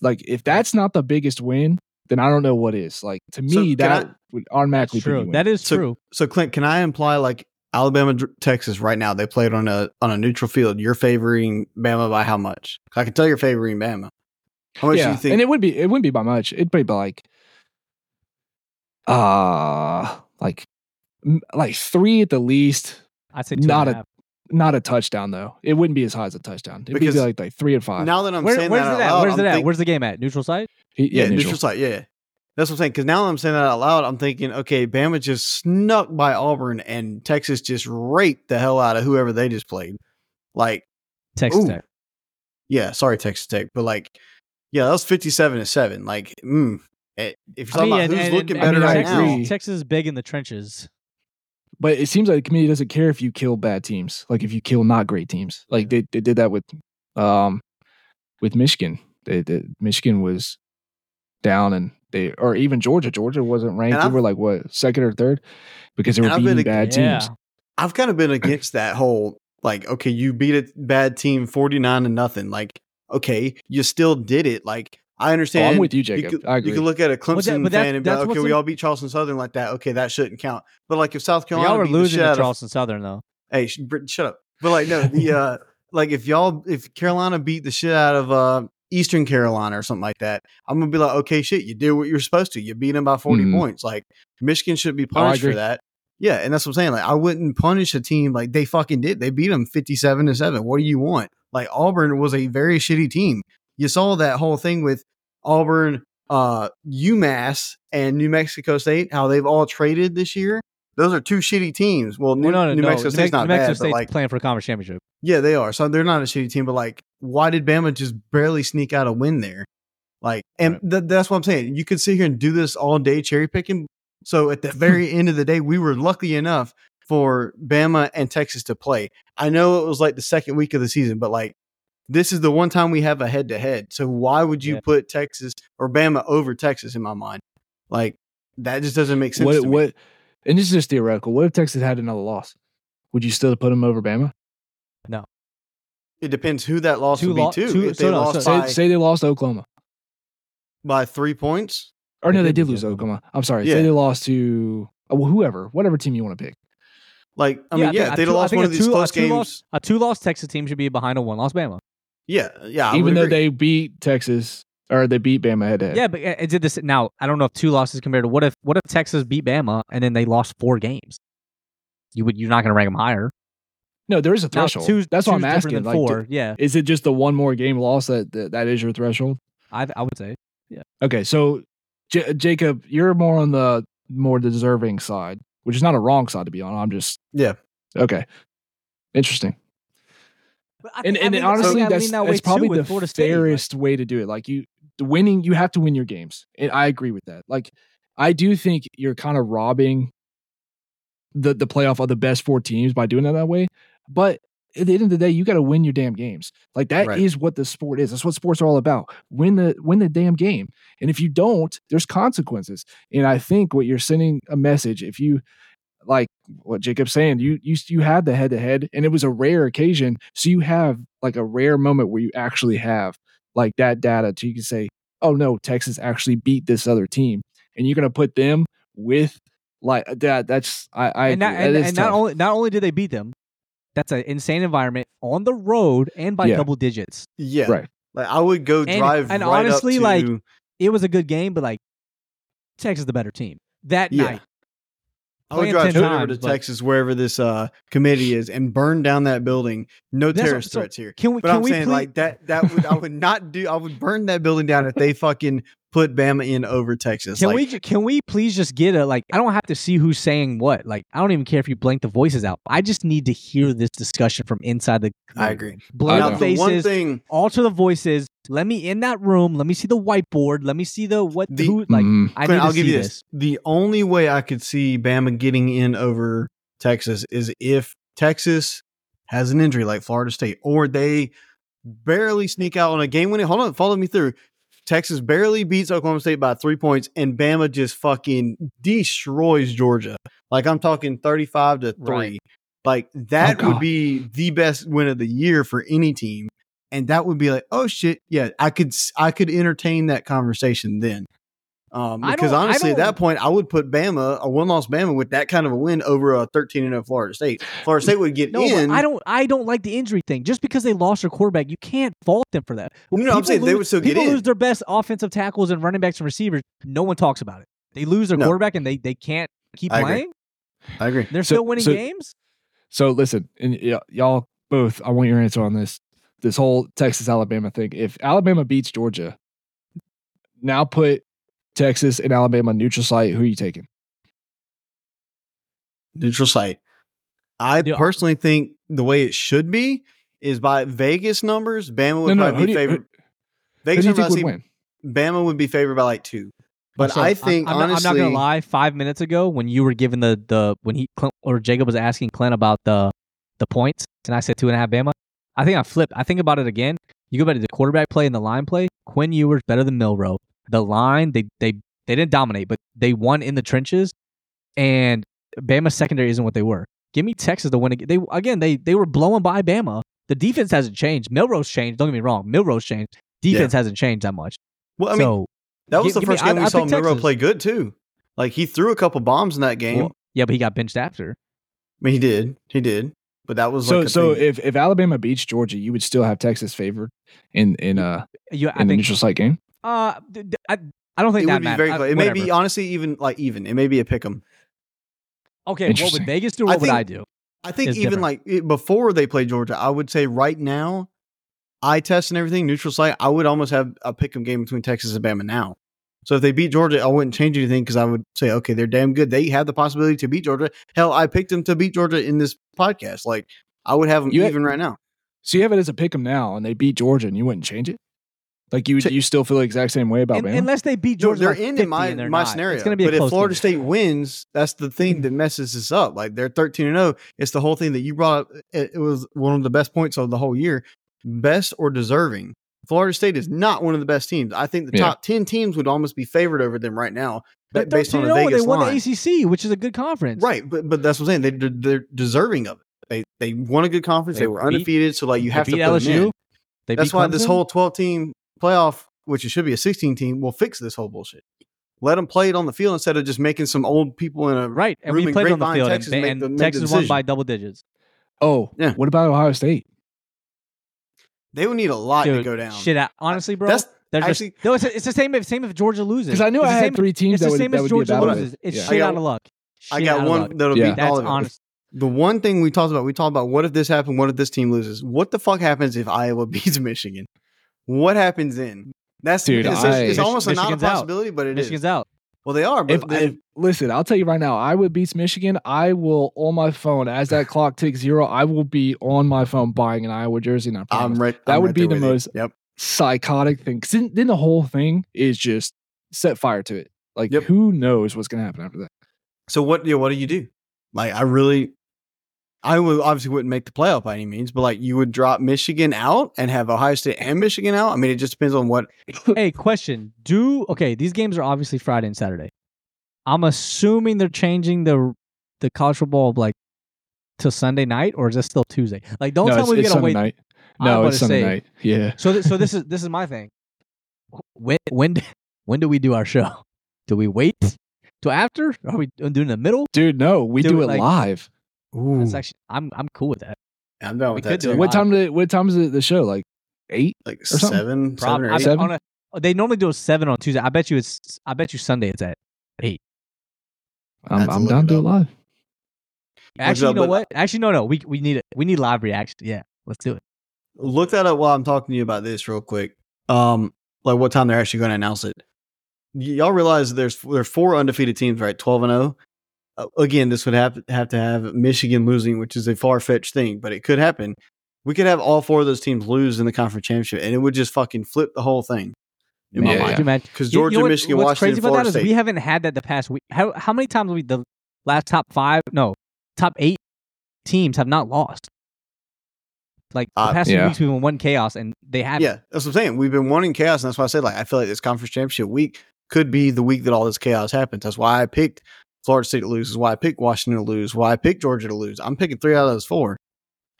Like if that's not the biggest win, then I don't know what is. Like to me, can that I- would automatically that's true. That is So- true. So Clint, can I imply like Alabama, Texas right now? They played on a on a neutral field. You're favoring Bama by how much? I can tell you're favoring Bama. How much do yeah, you think? and it would be it wouldn't be by much. It'd be by like, uh like, like three at the least. I'd say two Not and a- half. Not a touchdown though. It wouldn't be as high as a touchdown. It'd Because be like like three and five. now that I'm Where- saying where's that it out at? loud, Where's I'm it at? think- Where's the game at? Neutral site? He- yeah, neutral. neutral site. Yeah, that's what I'm saying. Because now that I'm saying that out loud, I'm thinking, okay, Bama just snuck by Auburn, and Texas just raped the hell out of whoever they just played. Like, Texas Ooh. Tech. yeah, sorry, Texas Tech, but like, yeah, that was 57 to seven. Like, mm, eh, if you're talking about who's looking and- better I mean, right Texas, now, agree. Texas is big in the trenches. But it seems like the committee doesn't care if you kill bad teams. Like if you kill not great teams. Like they, they did that with um with Michigan. They, they Michigan was down and they or even Georgia. Georgia wasn't ranked. And They were like what second or third because they were I've been beating bad yeah. teams. I've kind of been against that whole like, okay, you beat a bad team 49 to nothing. Like, okay, you still did it. Like, I Oh, understand. I'm with you, You Jacob. could, I agree. you can look at a Clemson that- but that- fan and be like, okay, what's we all beat Charleston Southern like that. Okay, that shouldn't count. But like if South Carolina Y'all were beat the losing shit to out of- Charleston Southern though. hey, sh- shut up. But like no, the uh, like if y'all if Carolina beat the shit out of uh Eastern Carolina or something like that, I'm gonna be like, okay, shit, you did what you're supposed to. You beat them by 40 Mhm. points. Like Michigan should be Oh, punished for that. Yeah, and that's what I'm saying. Like I wouldn't punish a team like they fucking did. They beat them 57 to seven. What do you want? Like Auburn was a very shitty team. You saw that whole thing with Auburn, uh, UMass, and New Mexico State. How they've all traded this year. Those are two shitty teams. Well, New, no, no, New no. Mexico State's New not Mexico bad, State's but like playing for a conference championship. yeah, they are. So they're not a shitty team, but like, why did Bama just barely sneak out a win there? Like, and Right. th- that's what I'm saying. You could sit here and do this all day cherry picking. So at the very end of the day, we were lucky enough for Bama and Texas to play. I know it was like the second week of the season, but like, this is the one time we have a head to head. So why would you Yeah. put Texas or Bama over Texas in my mind? Like, that just doesn't make sense. what to me. what and this is just theoretical. What if Texas had another loss? Would you still put them over Bama? No. It depends who that loss Two would be lo- too. two- if so they no, lost so- by, Say, say they lost Oklahoma. by three points, Or no, they did did lose lose Oklahoma. I'm sorry. Yeah. Say they lost to oh, well, whoever, whatever team you want to pick. like I mean, yeah, think if they'd two- have lost one of these two- a close games, two-loss- a two-loss Texas team should be behind a one-loss Bama. Yeah, yeah. I Even though agree. they beat Texas or they beat Bama head to head. Yeah, but uh, it did this now. I don't know if two losses compared to what if what if Texas beat Bama and then they lost four games? You would you're not going to rank them higher. No, there is a Now, threshold. two's- That's what I'm asking. than Like, four. d- yeah, is it just the one more game loss that, that that is your threshold? I I would say. Yeah. Okay, so J- Jacob, you're more on the more deserving side, which is not a wrong side to be on. I'm just Yeah. okay. Interesting. But I And think- I and mean, honestly, that's that way that's probably the Florida State, like- fairest way to do it. Like you, the winning, you have to win your games, and I agree with that. Like I do think you're kind of robbing the the playoff of the best four teams by doing it that way. But at the end of the day, you got to win your damn games. Like that is Right. what the sport is. That's what sports are all about. Win the win the damn game. And if you don't, there's consequences. And I think what you're sending a message if you like what Jacob's saying, you you you had the head to head, and it was a rare occasion. So you have like a rare moment where you actually have like that data, so you can say, "Oh no, Texas actually beat this other team," and you're gonna put them with like uh, that. That's I I and, not, and, and not only not only did they beat them, that's an insane environment on the road and by Yeah. double digits. Yeah, Right. Like I would go And- drive and right honestly, up like, It was a good game, but like Texas the better team that Yeah. night. I would drive 10 straight over to but- Texas wherever this uh, committee is and burn down that building. No That's terrorist so threats here. Can we? But can I'm we saying please, like that that would I would not do I would burn that building down if they fucking put Bama in over Texas. Can like, we ju- can we please just get a like I don't have to see who's saying what. Like I don't even care if you blank the voices out. I just need to hear this discussion from inside the I agree. Blur I Now, the know. the one faces, thing alter the voices. Let me in that room. Let me see the whiteboard. Let me see the what The- who like Mhm. I need Clint, to I'll see give you this. this. The only way I could see Bama getting in over Texas is if Texas has an injury like Florida State, or they barely sneak out on a game winning. Hold on, follow me through. Texas barely beats Oklahoma State by three points, and Bama just fucking destroys Georgia. Like I'm talking 35 to three. Right. Like that Oh, would be the best win of the year for any team. And that would be like, oh shit, yeah, I could I could entertain that conversation then. Um, because honestly, at that point, I would put Bama, a one loss Bama, with that kind of a win over a 13 and 0 Florida State. Florida State would get No, in. I don't. I don't like the injury thing. Just because they lost their quarterback, you can't fault them for that. No, no, I'm People saying they lose- would still get people in. lose their best offensive tackles and running backs and receivers. No one talks about it. They lose their No. quarterback and they they can't keep I agree. playing. I agree. They're So- still winning so- games. So listen, and y- y'all both, I want your answer on this. This whole Texas Alabama thing. If Alabama beats Georgia, now put Texas and Alabama neutral site. Who are you taking? Neutral site. I Yeah. personally think the way it should be is by Vegas numbers, Bama would No, no, probably who be you- favored. Who Vegas numbers, would win? Bama would be favored by like two. But So, I think I'm, not, honestly, I'm not gonna lie. Five minutes ago, when you were giving the the when he Clint, or Jacob was asking Clint about the the points, and I said two and a half Bama. I think I flipped. I think about it again. You go back to the quarterback play and the line play. Quinn Ewers better than Milroe. The line they they they didn't dominate, but they won in the trenches. And Bama's secondary isn't what they were. Give me Texas to win. ag- They again they they were blowing by Bama. The defense hasn't changed. Milroe's changed. Don't get me wrong. Milroe's changed. Defense hasn't changed that much. well, I mean, so that was the give me- first game I- we I saw Milroe Texas. play good too. Like he threw a couple bombs in that game. well, yeah, but he got benched after. I mean, he did, he did. But that was So like a so thing. if, if Alabama beats Georgia, you would still have Texas favored in in uh You, I in the think neutral site game. Uh, I don't think it that would be matters. very I- close. It may be honestly even like even. It may be a pick 'em. okay. What would Vegas do? I What would think- I do? I think even different. like before they play Georgia, I would say right now, eye test and everything, neutral site, I would almost have a pick 'em game between Texas and Bama now. So if they beat Georgia, I wouldn't change anything because I would say, okay, they're damn good. They have the possibility to beat Georgia. Hell, I picked them to beat Georgia in this podcast. Like I would have them You- even right now. So you have it as a pick them now, and they beat Georgia, and you wouldn't change it. Like you you still feel the exact same way about Un- Bama. unless they beat Georgia, they're by in 50 in my and my not. scenario. It's going to be a but if Florida game. State wins, that's the thing that messes this up. Like they're thirteen and zero. It's the whole thing that you brought up. It, it was one of the best points of the whole year. Best or deserving. Florida State is not one of the best teams. I think the Yeah. top ten teams would almost be favored over them right now, They're based on the and 0, Vegas They won line. the ACC, which is a good conference. Right, but but that's what I'm saying. They they're deserving of it. They they won a good conference. They, They were beat- undefeated. So like you have to beat put them LSU. in. They That's beat why this whole 12 team playoff, which it should be a 16 team, will fix this whole bullshit. Let them play it on the field instead of just making some old people in a right, and room we played it on the field, Texas, and, make and the- make the Texas won by double digits. oh, Yeah. What about Ohio State? They would need a lot to go down. Shit, out. honestly, bro. That's they're just- actually- no, it's, it's the same. Same if Georgia loses. Because I knew It's I the had same- three teams It's that the would, same that as Georgia be a loses. It's Yeah. shit got- out of luck. I got one luck. that'll Yeah. beat That's all of it. honest. The one thing we talked about, we talked about what if this happened? What if this team loses? What the fuck happens if Iowa beats Michigan? What happens then? That's Dude, it's, I- it's almost Michigan's not a out. possibility, but it is. Michigan's out. Well, they are, but If, listen, I'll tell you right now, Iowa beats Michigan. I will on my phone as that clock ticks zero. I will be on my phone buying an Iowa jersey. And I I'm promise. right. That I'm would right be the most- Yep. psychotic thing. 'Cause then, then the whole thing is just set fire to it. Like Yep. who knows what's gonna happen after that? So what? Yeah, what do you do? Like, I really, I would obviously wouldn't make the playoff by any means, but like, you would drop Michigan out and have Ohio State and Michigan out. I mean, it just depends on what. hey, question. Do okay, these games are obviously Friday and Saturday. I'm assuming they're changing the the college football like to Sunday night, or is it still Tuesday? Like, don't no, tell me we it's gotta Sunday wait. night. No, about it's to Sunday say- night. Yeah. So, th- so this is this is my thing. When when d- when do we do our show? Do we wait till after? Are we doing in the middle? Dude, no, we Do do, it it like- live. Ooh, That's actually I'm I'm cool with that. I'm down we with could that do it too. What time did what time is it the show? Like eight? Like something? seven, Prob- seven or eight. Seven? on a- they normally do a seven on Tuesday. I bet you it's I bet you Sunday it's at eight. I'm, That's a I'm down to do it live. Actually, you know but- what? Actually, no, no. We we need it. We need live reaction. Yeah, let's do it. Look that up while I'm talking to you about this real quick. Um, like what time they're actually going to announce it. Y- y'all realize there's there's four undefeated teams, right? Twelve and zero. Uh, again, this would have have to have Michigan losing, which is a far fetched thing, but it could happen. We could have all four of those teams lose in the conference championship, and it would just fucking flip the whole thing. In my Yeah, mind, because You- you Georgia, know what- Michigan, what's Washington, crazy about Florida that is State. we haven't had that the past week. How how many times have we the last top five? No, top eight teams have not lost. Like the Uh, past few yeah. weeks, we've been one chaos, and they have. Yeah, that's what I'm saying. We've been wanting chaos, and that's why I said like I feel like this conference championship week could be the week that all this chaos happens. That's why I picked Florida State to lose. Is why I picked Washington to lose. Why I picked Georgia to lose. I'm picking three out of those four.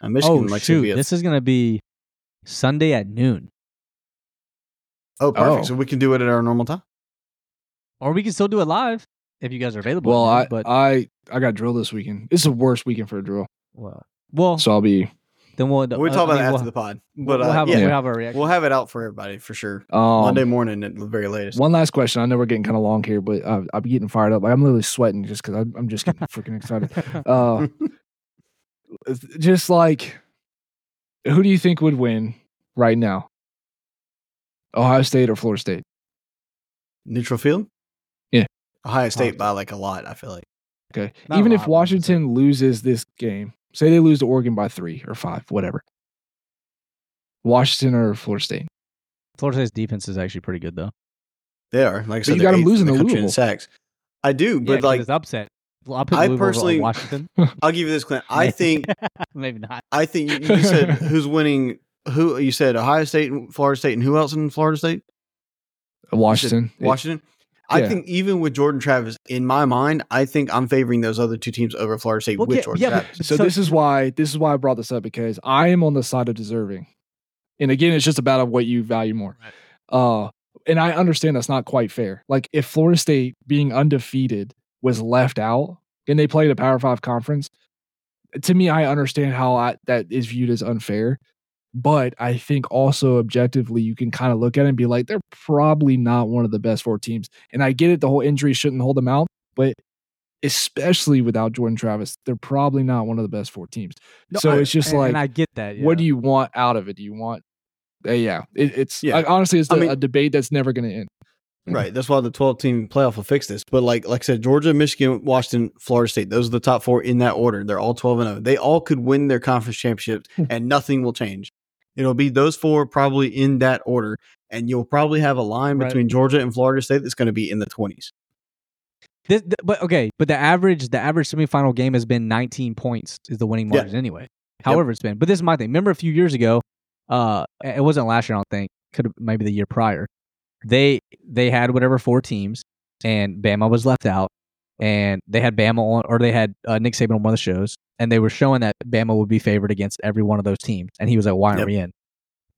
And Michigan, Oh like, shoot! be a- This is gonna be Sunday at noon, oh, perfect. Oh. So we can do it at our normal time. or we can still do it live if you guys are available. Well, at I, but I I got drill this weekend. It's the worst weekend for a drill. well, well, So I'll be then we'll We'll uh, talk about I mean, it after we'll, the pod. we'll- But we'll uh, have yeah, we'll have a reaction. we'll have it out for everybody for sure. um, Monday morning at the very latest. One last question. I know we're getting kind of long here, but uh, I'll be getting fired up. Like, I'm literally sweating just because I'm, I'm just getting freaking excited. Uh, just like, who do you think would win right now? Ohio State or Florida State? Neutral field. Yeah. Ohio State by like a lot. I feel like. Okay. Not Even if but Washington loses this game, say they lose to Oregon by three or five, whatever. Washington or Florida State? Florida State's defense is actually pretty good though. They are. Like I said, you they're got 'em eighth in losing the to country in Louisville. sacks. I do, Yeah, like it's upset. Well, I'll I Louisville over personally- Washington. I'll give you this, Clint. I think maybe not. I think you, you said who's winning. Who you said Ohio State and Florida State, and who else in Florida State? Washington. Washington. I Yeah. think even with Jordan Travis, in my mind, I think I'm favoring those other two teams over Florida State Well, with yeah, Jordan yeah, but- So, So- this is why this is why I brought this up because I am on the side of deserving, and again, it's just about what you value more. Uh, and I understand that's not quite fair. Like if Florida State being undefeated was left out and they played a Power Five conference, to me, I understand how I, that is viewed as unfair. But I think also objectively, you can kind of look at it and be like, they're probably not one of the best four teams. And I get it, the whole injury shouldn't hold them out, but especially without Jordan Travis, they're probably not one of the best four teams. No, so I- it's just and, like, and I get that. what do you want out of it? Do you want, uh, yeah, it, it's Yeah. like, honestly, it's mean- a debate that's never going to end. Right. That's why the 12 team playoff will fix this. But like like I said, Georgia, Michigan, Washington, Florida State, those are the top four in that order. They're all 12 and 0. They all could win their conference championships and nothing will change. It'll be those four probably in that order. And you'll probably have a line Right. between Georgia and Florida State that's going to be in the 20s. This, th- but okay, but the average the average semifinal game has been 19 points is the winning Yeah. margin anyway. However, it's been. But this is my thing. Remember a few years ago, uh, it wasn't last year. I don't think. Could have maybe the year prior. They they had whatever four teams, and Bama was left out, and they had Bama on, or they had uh, Nick Saban on one of the shows, and they were showing that Bama would be favored against every one of those teams, and he was like, "Why aren't Yep. we in?"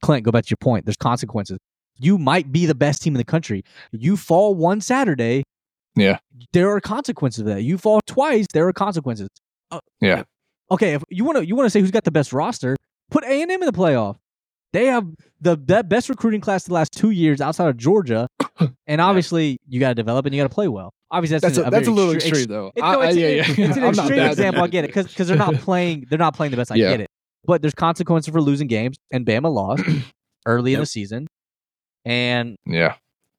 Clint, go back to your point. There's consequences. You might be the best team in the country. You fall one Saturday, Yeah. there are consequences of that. You fall twice, there are consequences. Uh, Yeah. Okay, if you want to, you want to say who's got the best roster? Put A and M in the playoff. They have the, the best recruiting class the last two years outside of Georgia, and obviously you got to develop and you got to play well. Obviously, that's That's an- a, that's a little extre- extreme, though. It's, I- no, I- it's, yeah, it- yeah. it's an extreme example. I get it because they're not playing. They're not playing the best. I Yeah. get it, but there's consequences for losing games, and Bama lost early in the season, and Yeah.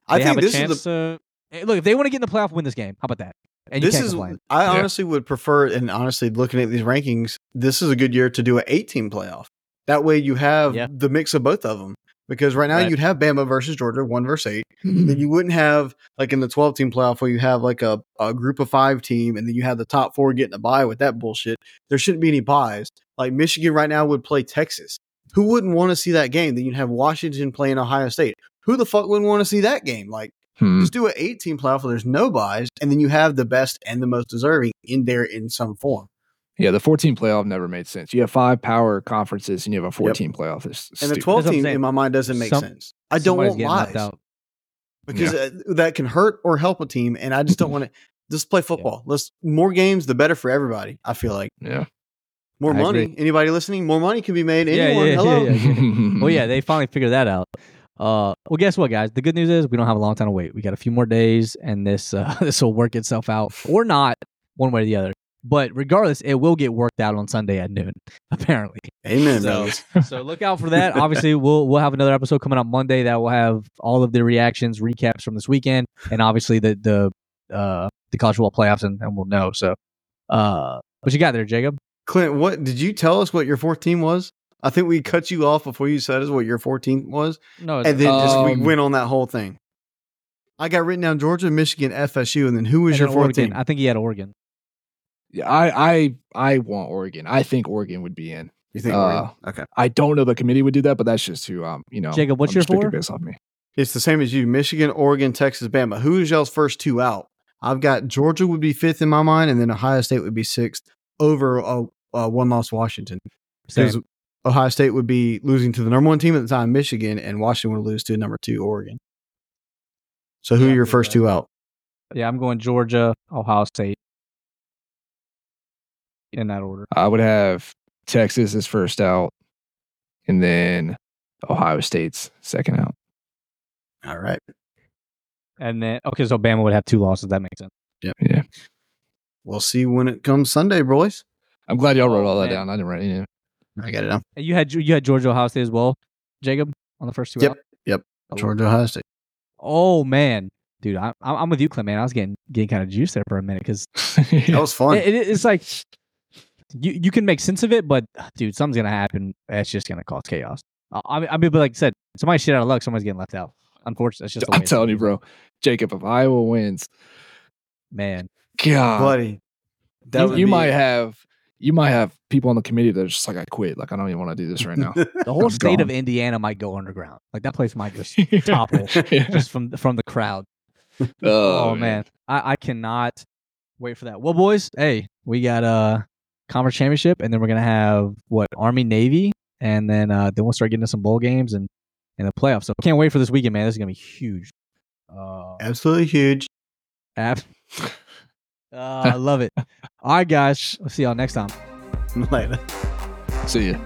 I think have a this chance is the to eh, look, if they want to get in the playoff, win this game. How about that? And you this can't is complain. I Yeah. honestly would prefer, and honestly, looking at these rankings, this is a good year to do an eight team playoff. That way, you have Yeah. the mix of both of them. Because right now Right. you'd have Bama versus Georgia, one versus eight. Then you wouldn't have like in the twelve team playoff where you have like a, a group of five team, and then you have the top four getting a bye with that bullshit. There shouldn't be any byes. Like Michigan right now would play Texas. Who wouldn't want to see that game? Then you'd have Washington playing Ohio State. Who the fuck wouldn't want to see that game? Like Hmm. just do an 18 playoff where there's no byes, and then you have the best and the most deserving in there in some form. Yeah, the 14 playoff never made sense. You have five power conferences and you have a 14 playoff. It's And the 12 That's what I'm team in my mind doesn't make Some- sense. I don't want getting left out. because uh, that can hurt or help a team, and I just don't want to. Just play football. Let's more games, the better for everybody. I feel like Yeah. more I money. agree. Anybody listening? More money can be made. Yeah, Anyone? yeah, Hello. yeah, yeah. Well, yeah, they finally figured that out. Uh, well, guess what, guys? The good news is we don't have a long time to wait. We got a few more days, and this uh, this will work itself out, or not, one way or the other. But regardless, it will get worked out on Sunday at noon, apparently. Amen, So, so look out for that. Obviously, we'll we'll have another episode coming up Monday that will have all of the reactions, recaps from this weekend, and obviously the the uh the college football playoffs, and, and we'll know. So, uh, what you got there, Jacob? Clint, what did you tell us what your fourth team was? I think we cut you off before you said us what your 14th was. No, and then just we Um, went on that whole thing. I got written down Georgia, Michigan, FSU, and then who was your fourth team? I think he had Oregon. Yeah, I, I I want Oregon. I think Oregon would be in. You think Uh, Oregon? Okay, I don't know the committee would do that, but that's just who um you know. Jacob, what's I'm your just picking four? Based off me. it's the same as you: Michigan, Oregon, Texas, Bama. Who is y'all's first two out? I've got Georgia would be fifth in my mind, and then Ohio State would be sixth over uh, uh, one loss Washington because Ohio State would be losing to the number one team at the time, Michigan, and Washington would lose to number two Oregon. So who Yeah, are your first believe two out? Yeah, I'm going Georgia, Ohio State, in that order. I would have Texas as first out, and then Ohio State's second out. All right. And then okay, so Bama would have two losses. That makes sense. Yeah, Yeah. We'll see when it comes Sunday, boys. I'm glad y'all wrote Oh, all that oh, man. down. I didn't write any. of it. I got it down. And you had you had Georgia, Ohio State as well, Jacob, on the first two. Yep, out? yep. Oh, Georgia, Ohio State. Oh man, dude, I'm I'm I'm with you, Clint. Man, I was getting getting kind of juiced there for a minute because That was fun. it, it- it's like you you can make sense of it, but uh, dude, something's gonna happen. It's just gonna cause chaos. I I mean, but like I said, somebody shit out of luck. Someone's getting left out. Unfortunately, it's just. the way I'm telling you, bro. Jacob, if Iowa wins, Man, God, buddy. That you, you might have you might have people on the committee that are just like, I quit. Like, I don't even want to do this right now. the whole I'm state of. Indiana might go underground. Like that place might just topple Yeah. just from from the crowd. Oh, Oh, man, I, I cannot wait for that. Well, boys, hey, we got a conference championship, and then we're gonna have what Army Navy, and then uh, then we'll start getting to some bowl games and and the playoffs. So can't wait for this weekend, man. This is gonna be huge. Uh, Absolutely huge. ab- Uh, I love it. All right, guys. We'll see y'all next time. Later. See ya.